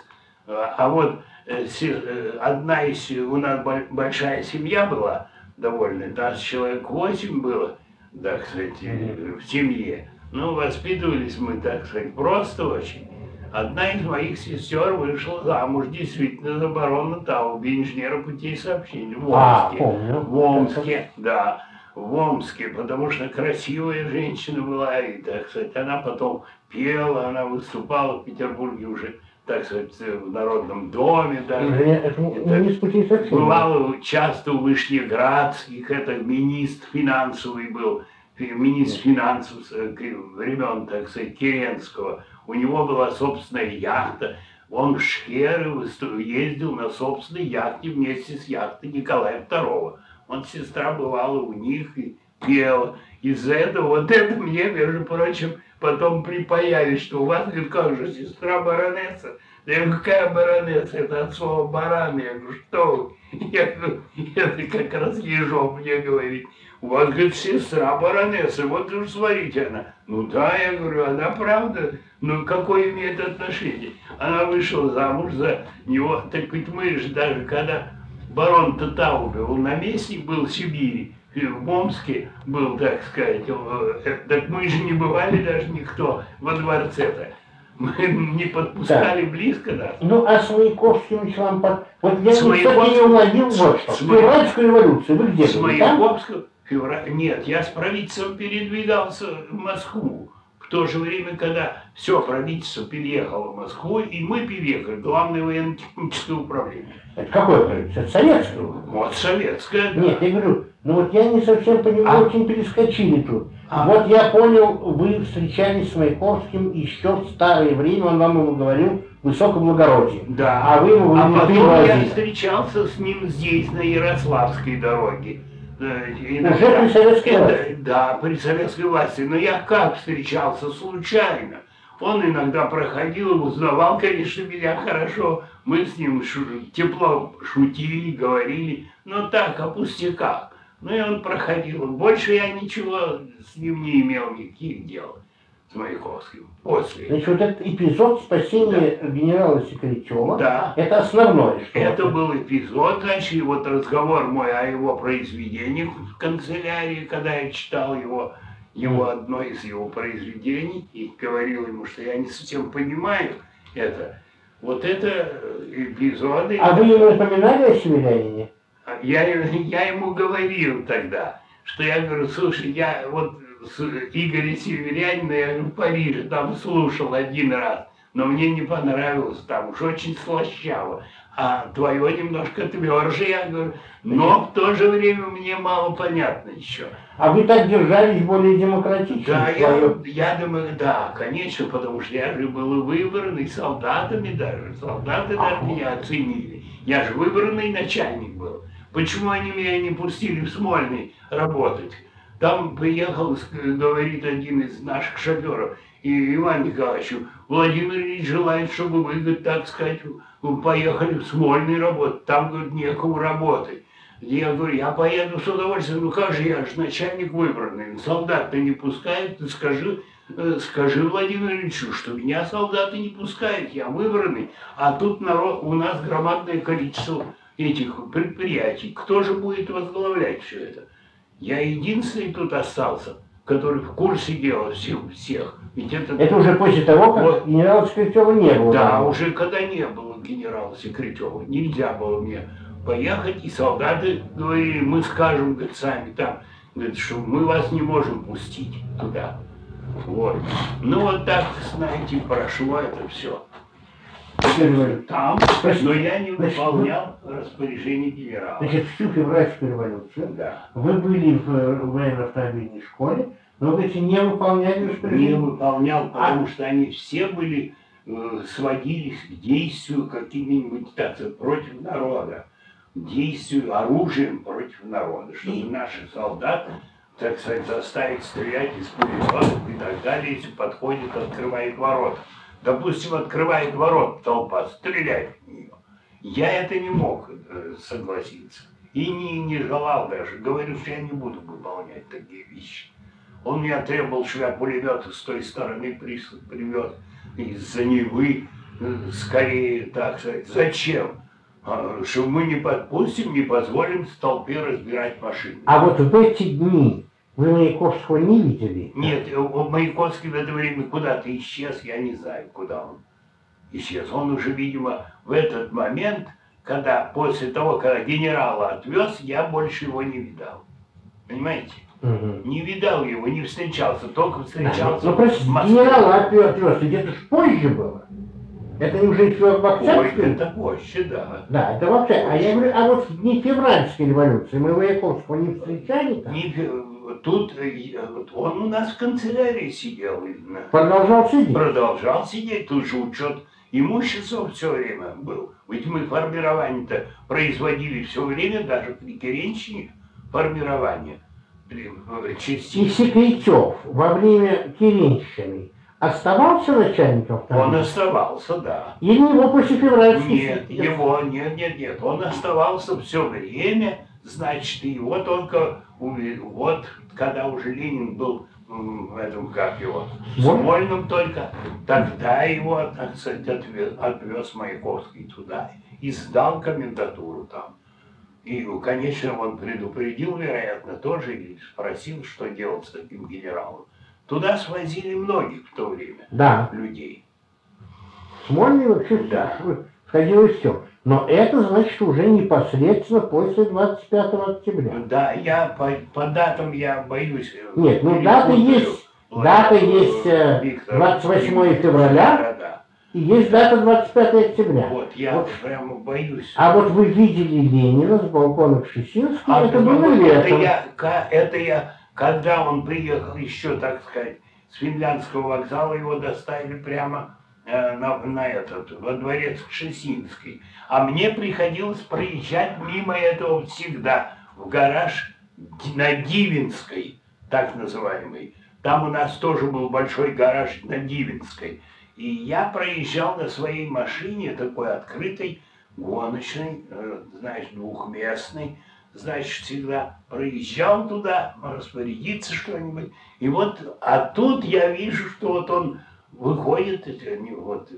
А, а вот э, одна из, у нас большая семья была довольно, нас человек восемь было, так сказать, в семье. Ну, воспитывались мы, так сказать, просто очень. Одна из моих сестер вышла замуж действительно за барона Тауби, инженера путей сообщения, в а, Омске. А, помню. В Омске, да, в Омске, потому что красивая женщина была, и, так сказать, она потом пела, она выступала в Петербурге уже так сказать, в Народном доме даже. Это, это не часто у Вышнеградских, это министр финансовый был, министр финансов э, времен, так сказать, Керенского. У него была собственная яхта. Он в Шхеры ездил на собственной яхте вместе с яхтой Николая II. Он сестра бывала у них и пела. Из-за этого вот это мне, между прочим, потом припаяли, что у вас, говорит, как же, сестра баронесса? Да я говорю, какая баронесса? Это от слова баран. Я говорю, что вы? Я говорю, это как раз Ежов мне говорит. У вас, говорит, сестра баронесса, вот уж смотрите она. Ну да, я говорю, она правда. Ну какое имеет отношение? Она вышла замуж за него. Так ведь мы же даже, когда барон Татаубе, он наместник был в Сибири, в Омске был, так сказать, э, так мы же не бывали даже никто во дворце-то. Мы не подпускали да. близко нас. Ну, а с Маяковским вам под... Вот я Маяковским... не уловил вот что. Февральскую революцию вы где С Маяковским... Февраль... Нет, я с правительством передвигался в Москву. В то же время, когда все правительство переехало в Москву, и мы переехали, главное военно-техническое управление. Это какое правительство? Это советское? Вот советское, да. Нет, я говорю, ну вот я не совсем понимаю, а? очень перескочили тут. А? Вот я понял, вы встречались с Маяковским еще в старое время, он вам ему говорил высокоблагородие. Да. А вы ему А потом я встречался с ним здесь, на Ярославской дороге. Иногда, Уже при советской это, власти? Да, при советской власти. Но я как встречался? Случайно. Он иногда проходил, узнавал, конечно, меня хорошо. Мы с ним шу тепло шутили, говорили, но так, о пустяках. Ну и он проходил. Больше я ничего с ним не имел никаких дел с Маяковским. После. Значит, вот этот эпизод спасения да. генерала Секретева, да. это основное. Что это был эпизод, значит, и вот разговор мой о его произведениях в канцелярии, когда я читал его, его одно из его произведений, и говорил ему, что я не совсем понимаю это. Вот это эпизоды... А вы ему напоминали о северянине? Я, я ему говорил тогда, что я говорю, слушай, я вот Игоря Северянина я в Париже там слушал один раз, но мне не понравилось, там уж очень слащаво. А твое немножко тверже, я говорю, но в то же время мне мало понятно еще. А вы так держались более демократично? Да, я, я думаю, да, конечно, потому что я же был выбранный солдатами даже, солдаты а даже меня оценили. Я же выбранный начальник был. Почему они меня не пустили в Смольный работать? Там приехал, говорит один из наших шоферов, и Иван Николаевичу, Владимир Ильич желает, чтобы вы, так сказать, поехали в Смольный работать, там, говорит, некому работать. Я говорю, я поеду с удовольствием, ну как же, я же начальник выбранный, солдат-то не пускает, ты скажи, э, скажи Владимиру Ильичу, что меня солдаты не пускают, я выбранный, а тут народ, у нас громадное количество этих предприятий. Кто же будет возглавлять все это? Я единственный тут остался, который в курсе дела всех. всех. Ведь это... это уже после того, как вот, генерала Секретева не было. Да, там. уже когда не было генерала Секретева. Нельзя было мне поехать, и солдаты говорили, мы скажем, говорит, сами там, говорит, что мы вас не можем пустить туда. Вот. Ну вот так, знаете, прошло это все. Там, но я не выполнял распоряжение генерала. Значит, всю февральскую революцию да. вы были в э, военно-автомобильной школе, но вы не выполняли распоряжение? Не выполнял, потому а... что они все были, э, сводились к действию какими-нибудь против народа, к действию оружием против народа, чтобы и... наши солдаты так сказать, заставить стрелять из пулеметов и так далее, если подходит, открывает ворота допустим, открывает ворот толпа, стреляет в нее. Я это не мог э, согласиться. И не, не желал даже. Говорю, что я не буду выполнять такие вещи. Он мне требовал, что я пулеметы с той стороны привез из-за Невы, э, скорее, так сказать. Зачем? А, что мы не подпустим, не позволим толпе разбирать машины. А вот в эти дни вы Маяковского не видели? Нет, э, Маяковский в это время куда-то исчез, я не знаю, куда он исчез. Он уже, видимо, в этот момент, когда после того, когда генерала отвез, я больше его не видал. Понимаете? Угу. Не видал его, не встречался, только встречался да, ну, простите, генерала отвез, где-то позже было. Это уже еще в Октябрьской? Ой, это позже, да. Да, это вообще. А я говорю, а вот дни февральской революции мы Маяковского не встречали там? Не, тут э, он у нас в канцелярии сидел. Продолжал сидеть? Продолжал сидеть. Тут же учет имущества все время был. Ведь мы формирование-то производили все время, даже при Керенщине формирование э, частей. И Секретев во время Керенщины оставался начальником Он оставался, да. Или его после февральских? Нет, его, нет, нет, нет. Он оставался все время, значит, его только, вот когда уже Ленин был в этом, как его, Смольном только, тогда его, так сказать, отвез, отвез Маяковский туда и сдал комендатуру там. И, конечно, он предупредил, вероятно, тоже и спросил, что делать с таким генералом. Туда свозили многих в то время да. людей. Смольный вообще да. входило все. Но это значит уже непосредственно после 25 октября. Да, я по, по датам я боюсь. Э, Нет, ну дата есть. Дата есть 28 э, февраля. Да. И есть дата 25 октября. Вот, я вот. прямо боюсь. А вот вы видели Ленина с балкона Кшесинского, а, это было летом. Это я, это я, когда он приехал еще, так сказать, с финляндского вокзала, его доставили прямо Э, на, на этот, во дворец Кшесинский. А мне приходилось проезжать мимо этого всегда в гараж на Дивинской, так называемый. Там у нас тоже был большой гараж на Дивинской. И я проезжал на своей машине, такой открытой, гоночной, э, знаешь, двухместной, значит, всегда проезжал туда, распорядиться что-нибудь. И вот, а тут я вижу, что вот он выходит, это не, вот,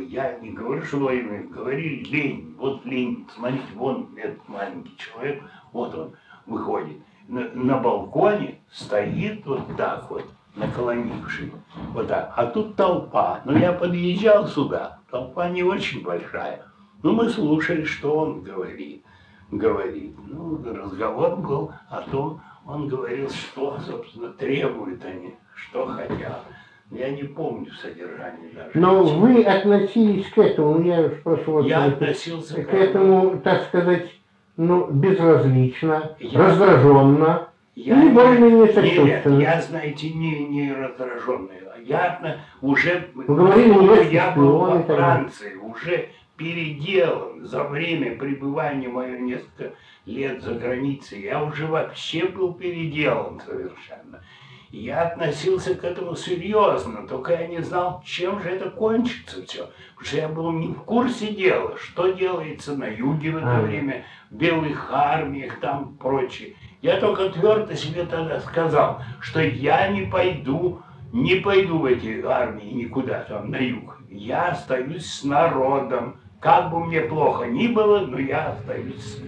я не говорю, что Владимир, говорили Ленин, вот Ленин, смотрите, вон этот маленький человек, вот он выходит. На, на балконе стоит вот так вот, наклонивший, вот так. А тут толпа. Но я подъезжал сюда, толпа не очень большая. Но мы слушали, что он говорит. Говорит. Ну, разговор был о том, он говорил, что, собственно, требуют они, что хотят. Я не помню содержание даже. Но вы относились к этому, я прошу вас... Я относился к, к этому, так сказать, ну, безразлично, я, раздраженно. Я, или более-менее сочувственно. Нет, я, знаете, не, не раздраженный. Я уже... Вы говорили, я был во Франции, уже переделан за время пребывания мое несколько лет за границей. Я уже вообще был переделан совершенно. Я относился к этому серьезно, только я не знал, чем же это кончится все. Потому что я был не в курсе дела, что делается на юге в это время, в белых армиях там прочее. Я только твердо себе тогда сказал, что я не пойду, не пойду в эти армии никуда там на юг. Я остаюсь с народом. Как бы мне плохо ни было, но я остаюсь с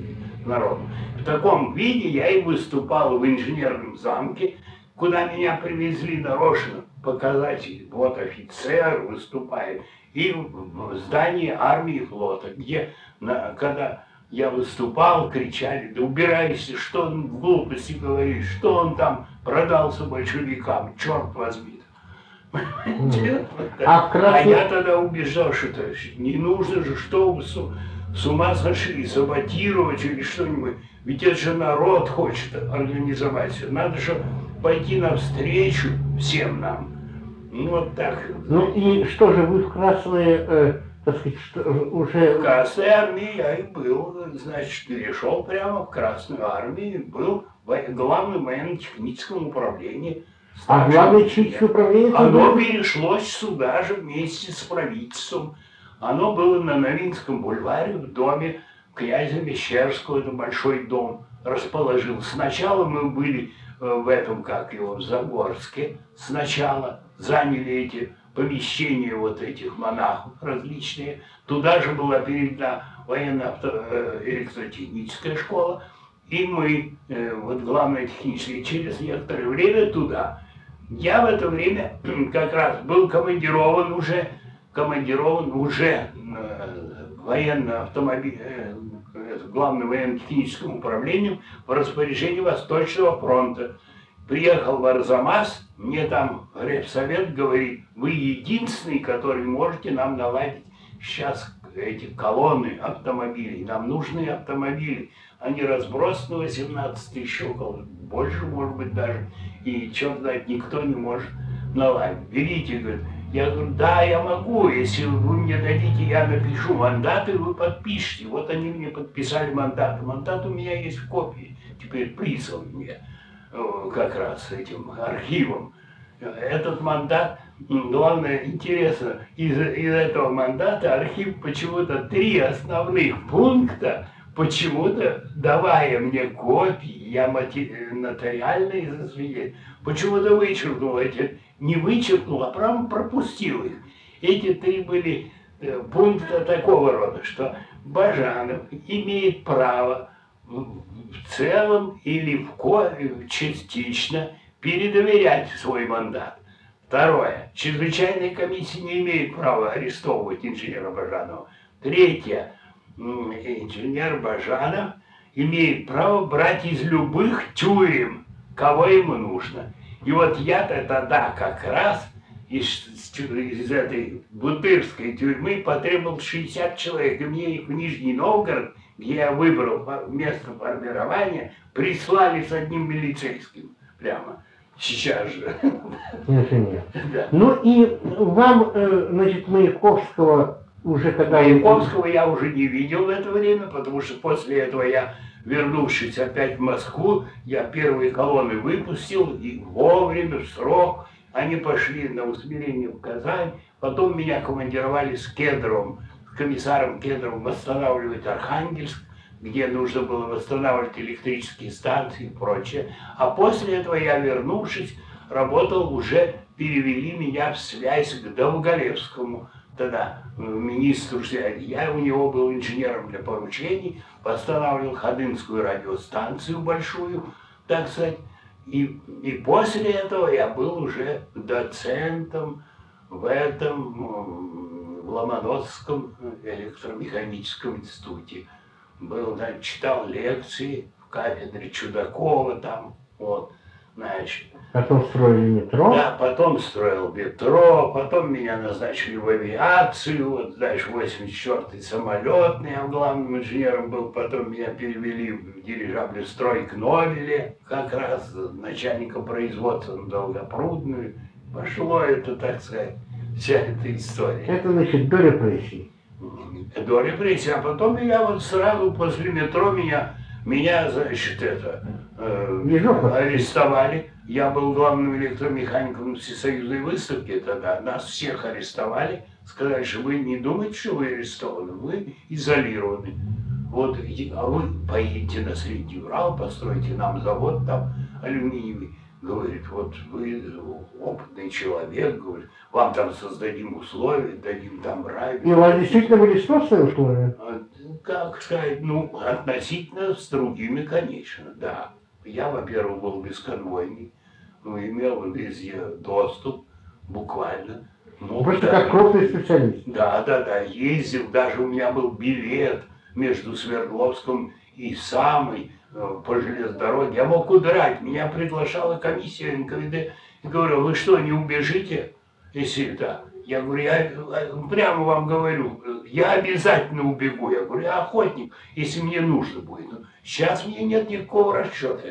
народом. В таком виде я и выступал в инженерном замке, куда меня привезли нарочно показать, вот офицер выступает, и в здании армии флота, где, когда я выступал, кричали, да убирайся, что он в глупости говорит, что он там продался большевикам, черт возьми. А, а я тогда убежал, что то не нужно же, что вы с, с ума сошли, саботировать или что-нибудь. Ведь это же народ хочет организовать. Надо же пойти навстречу всем нам. Ну вот так. Ну и что же, вы в красные э, так сказать, что, уже... В Красной армии я и был, значит, перешел прямо в Красную армию, был главным военно-техническом управлении. А главное техническое управление? Оно перешлось сюда же вместе с правительством. Оно было на Новинском бульваре в доме князя Мещерского, это большой дом, расположил. Сначала мы были в этом, как его, в Загорске. Сначала заняли эти помещения вот этих монахов различные. Туда же была передана военно-электротехническая э, школа. И мы, э, вот главное техническое, через некоторое время туда. Я в это время как раз был командирован уже, командирован уже э, военно автомобиль, главным военно-техническим управлением в распоряжении Восточного фронта. Приехал в Арзамас, мне там совет говорит, вы единственный, который можете нам наладить сейчас эти колонны автомобилей. Нам нужны автомобили. Они разбросаны 18 тысяч, около, больше, может быть, даже. И, черт знает, никто не может наладить. Берите, говорит. Я говорю, да, я могу, если вы мне дадите, я напишу мандаты, вы подпишите. Вот они мне подписали мандат. Мандат у меня есть в копии, теперь прислан мне как раз этим архивом. Этот мандат, главное, интересно, из, из этого мандата архив почему-то три основных пункта, почему-то, давая мне копии, я мати, нотариально засвидетельствовал, почему-то вычеркнул эти, не вычеркнул, а прямо пропустил их. Эти три были э, пункта такого рода, что Бажанов имеет право в целом или в ко частично передоверять свой мандат. Второе. Чрезвычайная комиссия не имеет права арестовывать инженера Бажанова. Третье. Инженер Бажанов имеет право брать из любых тюрем, кого ему нужно. И вот я-то тогда как раз из, из этой бутырской тюрьмы потребовал 60 человек, и мне их в Нижний Новгород – где я выбрал место формирования, прислали с одним милицейским прямо сейчас же. Нет, нет. Да. Ну и вам, э, значит, Маяковского уже когда... Маяковского я уже не видел в это время, потому что после этого я, вернувшись опять в Москву, я первые колонны выпустил, и вовремя, в срок, они пошли на усмирение в Казань, потом меня командировали с Кедровым комиссаром Кедровым восстанавливать Архангельск, где нужно было восстанавливать электрические станции и прочее. А после этого я, вернувшись, работал уже, перевели меня в связь к Долголевскому, тогда э, министру связи. Я у него был инженером для поручений, восстанавливал Ходынскую радиостанцию большую, так сказать. И, и после этого я был уже доцентом в этом в Ломоносовском электромеханическом институте. Был, значит, читал лекции в кафедре Чудакова там, вот, значит. Потом строили метро? Да, потом строил метро, потом меня назначили в авиацию, вот, знаешь, 84-й самолетный, я главным инженером был, потом меня перевели в дирижаблестрой к Нобеле, как раз начальника производства на Долгопрудную. Пошло это, так сказать, вся эта история. Это значит до репрессий. До репрессий. А потом я вот сразу после метро меня, меня значит, это, э, арестовали. Я был главным электромехаником Всесоюзной выставки тогда. Нас всех арестовали. Сказали, что вы не думаете, что вы арестованы, вы изолированы. Вот, а вы поедете на Средний Урал, постройте нам завод там алюминиевый. Говорит, вот вы опытный человек, говорит, вам там создадим условия, дадим там рай. И у вас действительно были сложные условия? А, Как сказать, ну, относительно с другими, конечно, да. Я, во-первых, был бесконвойный, ну, имел везде доступ, буквально. Ну, Просто да, как крупный специалист. Да, да, да, ездил, даже у меня был билет между Свердловском и самой э, по железной дороге. Я мог удрать, меня приглашала комиссия НКВД и говорю, вы что, не убежите, если да? Я говорю, я э, прямо вам говорю, я обязательно убегу. Я говорю, я охотник, если мне нужно будет. Но сейчас мне нет никакого расчета.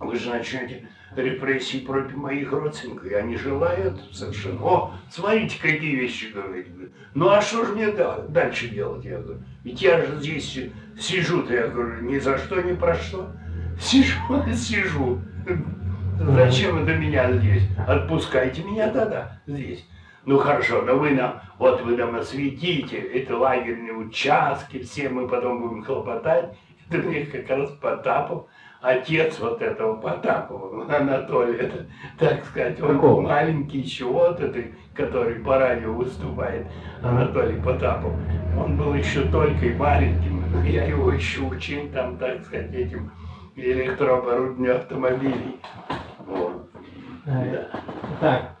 Вы же начнете репрессии против моих родственников. Я не желаю совершенно. О, смотрите, какие вещи говорит. Ну а что же мне да- дальше делать? Я говорю, ведь я же здесь сижу-то, я говорю, ни за что, ни про что. Сижу, сижу. Зачем это меня здесь? Отпускайте меня тогда здесь. Ну хорошо, но вы нам, вот вы нам осветите, это лагерные участки, все мы потом будем хлопотать. Это мне как раз Потапов, отец вот этого Потапова, Анатолий, это, так сказать, он Какого? маленький еще вот этот, который по радио выступает, Анатолий Потапов. Он был еще только и маленьким, я его еще учил там, так сказать, этим электрооборудованию автомобилей. Вот. Э, Да. Так.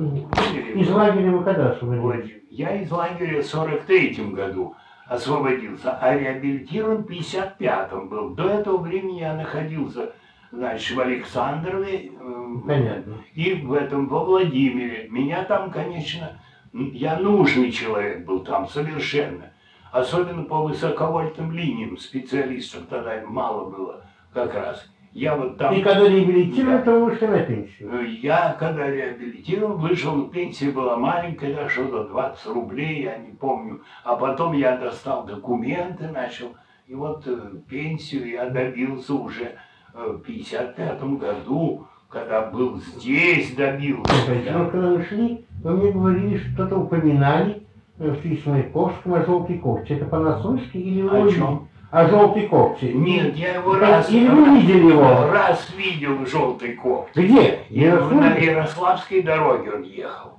Из лагеря вы когда освободились? Я из лагеря в 43 году освободился, а реабилитирован в 55 был. До этого времени я находился, значит, в Александрове э, Понятно. и в этом, во Владимире. Меня там, конечно, я нужный человек был там совершенно. Особенно по высоковольтным линиям специалистов тогда мало было как раз. Я вот там... И когда реабилитировали, то вы вышли на пенсию. Э, Я, когда реабилитирован, вышел, пенсия была маленькая, дошло до 20 рублей, я не помню. А потом я достал документы, начал. И вот э, пенсию я добился уже э, в 55 году, когда был здесь, добился. Смотрите, ну, когда вы шли, вы мне говорили, что-то упоминали в Маяковским о желтой кофте. Это по-наслышке или вы О чем? О желтой кофте. Нет, я его раз, Или вы видели его? раз видел в желтой. Где? И на? Ярославской дороге он ехал.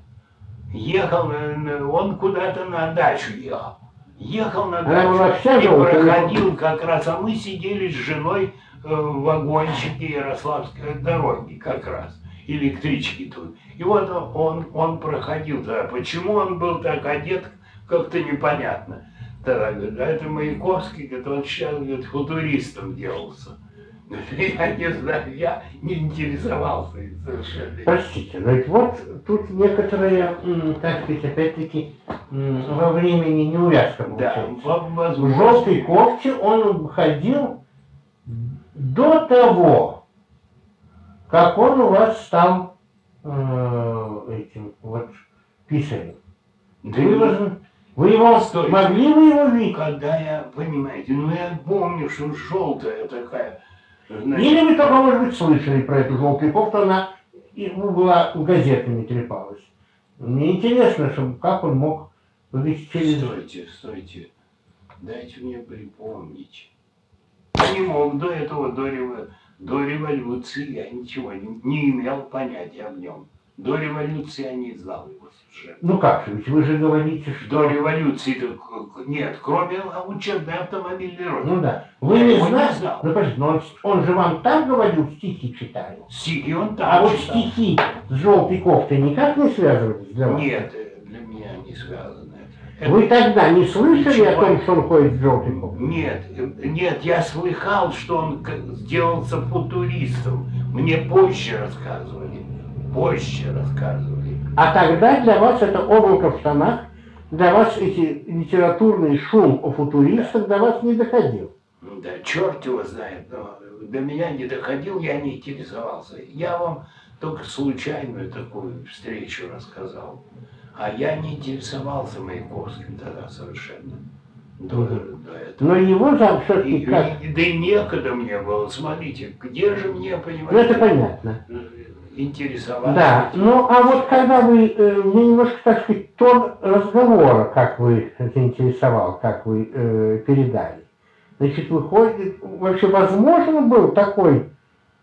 Ехал, на- он куда-то на дачу ехал. Ехал на Она была дачу вся и проходил как раз, а мы сидели с женой э, в вагончике Ярославской дороги как раз, электрички тут. И вот он, он, проходил тогда. Почему он был так одет, как-то непонятно. Тогда, говорит, а это Маяковский, говорит, он сейчас, говорит, футуристом делался. Я не знаю, я не интересовался совершенно. Простите, но ведь вот тут некоторые, так сказать, опять-таки, во времени неувязка Да, получается. В возможно. желтой кофте он ходил до того, как он у вас стал э, этим вот писарем. Да не- его- вы его Стой. могли вы его видеть? Когда я, понимаете, ну я помню, что желтая такая, значит, Или вы только, может быть, слышали про эту желтую кофту, она и была газетами трепалась. Мне интересно, что, как он мог через... стойте, стойте, дайте мне припомнить. Я не мог до этого, до, рево- до революции я ничего не, не имел понятия об нем. До революции не знал его совершенно. Ну как же, ведь вы же говорите, что... До революции нет, кроме учебной автомобильной роты. Ну да. Вы Я не его не знали? знал. Ну, подождите, но он, он же вам так говорил, стихи читаю. Стихи он там А вот читал. стихи с желтой кофтой никак не связывались для вас? Нет, э, для меня не связано это. Вы тогда не слышали о Ничего. том, что он ходит с желтой кофтой? Нет, э, нет, я слыхал, что он сделался футуристом. Мне позже рассказывали. Позже рассказывали. А тогда для вас это облако в штанах, для вас эти литературный шум о футуристах до вас не доходил. Ну Да, черт его знает, но до меня не доходил, я не интересовался. Я вам только случайную такую встречу рассказал. А я не интересовался Маяковским тогда совершенно. До, до это. Но его зам все-таки как... да и некогда мне было, смотрите, где же мне, понимаете, Ну это понятно. Э, интересоваться. Да, ну а вот когда вы, э, мне немножко, так сказать, тон разговора, как вы заинтересовал, как вы э, передали. Значит, выходит, вообще возможно был такой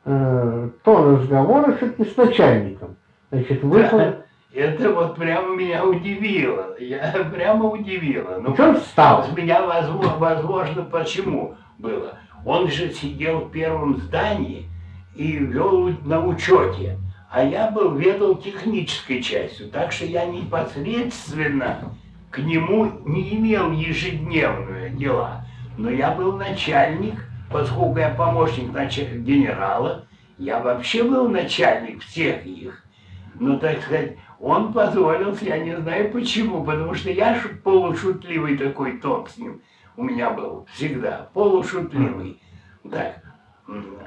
э, тон разговора все-таки с начальником. Значит, вы... Да, это вот прямо меня удивило. Я прямо удивило. Ну, чем встал? с меня возможно, возможно, почему было. Он же сидел в первом здании и вел на учете. А я был ведал технической частью, так что я непосредственно к нему не имел ежедневные дела. Но я был начальник, поскольку я помощник нача- генерала, я вообще был начальник всех их. Ну, так сказать, он позволил, я не знаю почему, потому что я ш- полушутливый такой тон с ним у меня был всегда, полушутливый. Так.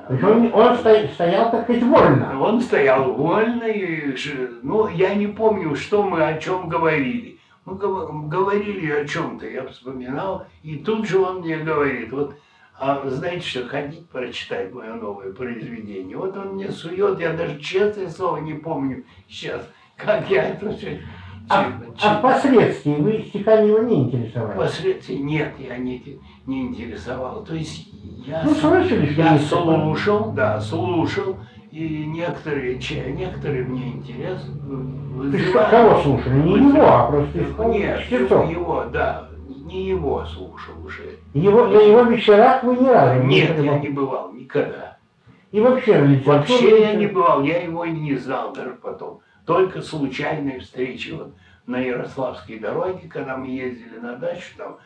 М, То есть Он, он стоя- стоял, так сказать, вольно. он стоял вольно, и, ну, я не помню, что мы о чем говорили. Мы гов- говорили о чем-то, я вспоминал, и тут же он мне говорит, вот, а знаете что, ходить прочитать мое новое произведение. Вот он мне сует, я даже честное слово не помню сейчас, как я это все А, а впоследствии вы стихами его не интересовались? Впоследствии нет, я не, не интересовал. То есть я, Ну, слышали, что я слушал, да, слушал, и некоторые, некоторые мне интерес Ты что, кого слушали? Не его, а просто Нет, чтецов. его, да, не его слушал уже. Его, на его вечерах вы ни разу не Нет, я не бывал никогда. И вообще. Вообще я не бывал, я его и не знал даже потом. Только случайные встречи вот на Ярославской дороге, когда мы ездили на дачу там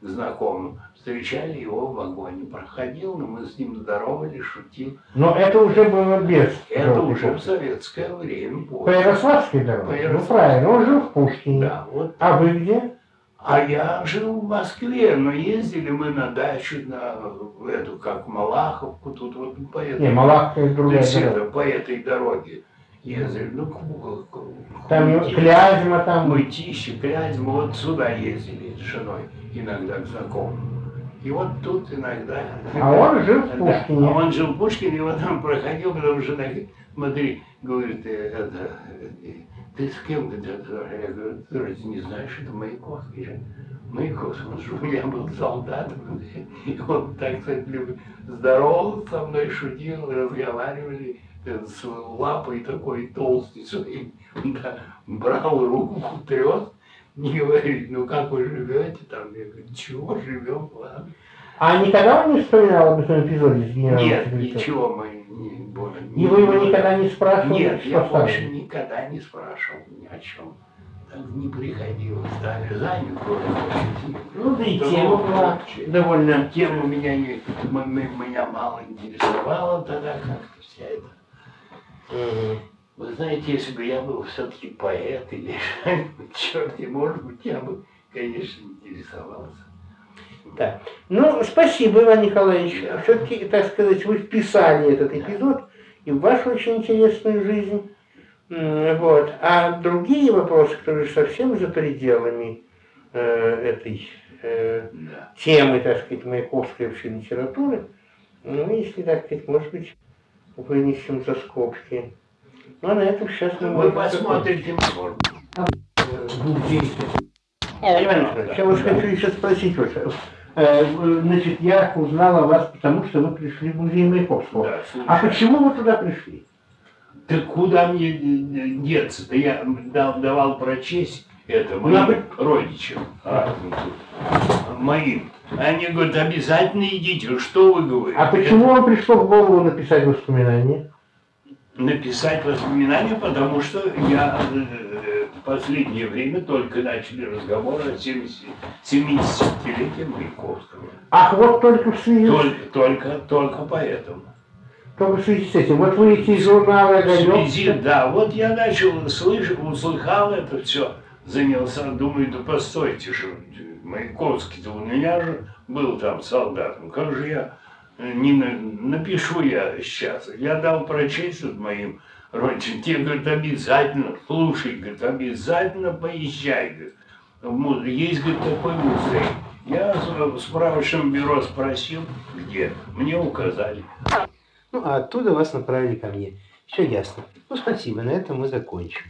к знакомым, встречали его в вагоне. Проходил, но мы с ним здоровались, шутил. Но это уже было без... Это уже в советское время. По. Ярославской По дороге? Ну Ярославской. правильно, он жил в Пушкине. Да, вот. А вы где? А я жил в Москве, но ездили мы на дачу, на эту, как Малаховку, тут вот по этой, Не, Малаховка другая есть дорога. по этой дороге ездили. Ну, Там Клязьма там. Мытищи, Клязьма, вот сюда ездили с женой иногда к знакомым. И вот тут иногда. А он жил в Да, Пушкине. а он жил в Пушкине, и вот он проходил, потому что смотри, говорит, э, это, э, ты с кем ты это?» Я говорю, ты разве не знаешь, это Маяковский же. Маяковский, он же у меня был солдатом. И он, так люб- здоровался со мной, шутил, разговаривали с лапой такой толстый. Да, брал руку, трес, и говорит, ну как вы живете там? Я говорю, чего живем, ладно. А никогда он не вспоминал об этом эпизоде с генералом Нет, Секретарем? ничего мы не, больше И вы его никогда не спрашивали, Нет, я стало? больше никогда не спрашивал ни о чем. Так не приходилось, стали занят кое-что. Ну да и Да, тема была довольно... Тема меня, не, меня мало интересовала тогда как-то вся эта. Вы знаете, если бы я был все-таки поэт или черт, может быть, я бы, конечно, интересовался. Да. Ну, спасибо, Иван Николаевич. Да. Все-таки, так сказать, вы вписали этот эпизод и в вашу очень интересную жизнь. Вот. А другие вопросы, которые совсем за пределами э, этой э, Да. темы, так сказать, маяковской вообще литературы, ну, если, так сказать, может быть, вынесем за скобки. Ну, а на этом сейчас мы Вы посмотрите. Иван Николаевич, я вас хочу еще спросить вот. э, Значит, я узнал о вас, потому что вы пришли в музей Маяковского. Да, А почему вы туда пришли? Так куда мне деться-то? Я дал- давал прочесть это моим Ну, а вы- родичам, разным тут, моим. Они говорят, обязательно идите. Что вы говорите? А почему вам пришло в голову написать воспоминания? Написать воспоминания, потому что я э, в последнее время только начали разговоры о 70 70-летии Маяковского. Ах, вот только в связи, Только, только, только поэтому. только в связи с этим. Вот вы эти журналы В связи, «Огонек». да, вот я начал слышать, услыхал это все, занялся, думаю, да постойте же, Маяковский-то у меня же был там солдат, ну как же я э, не на- напишу я сейчас. Я дал прочесть тут моим родичам, те говорят, обязательно, слушай, говорит, обязательно поезжай, му- Есть, говорит, такой музей. Я в справочном бюро спросил, где. Мне указали. Ну, а оттуда вас направили ко мне. Все ясно. Ну, спасибо, на этом мы закончим.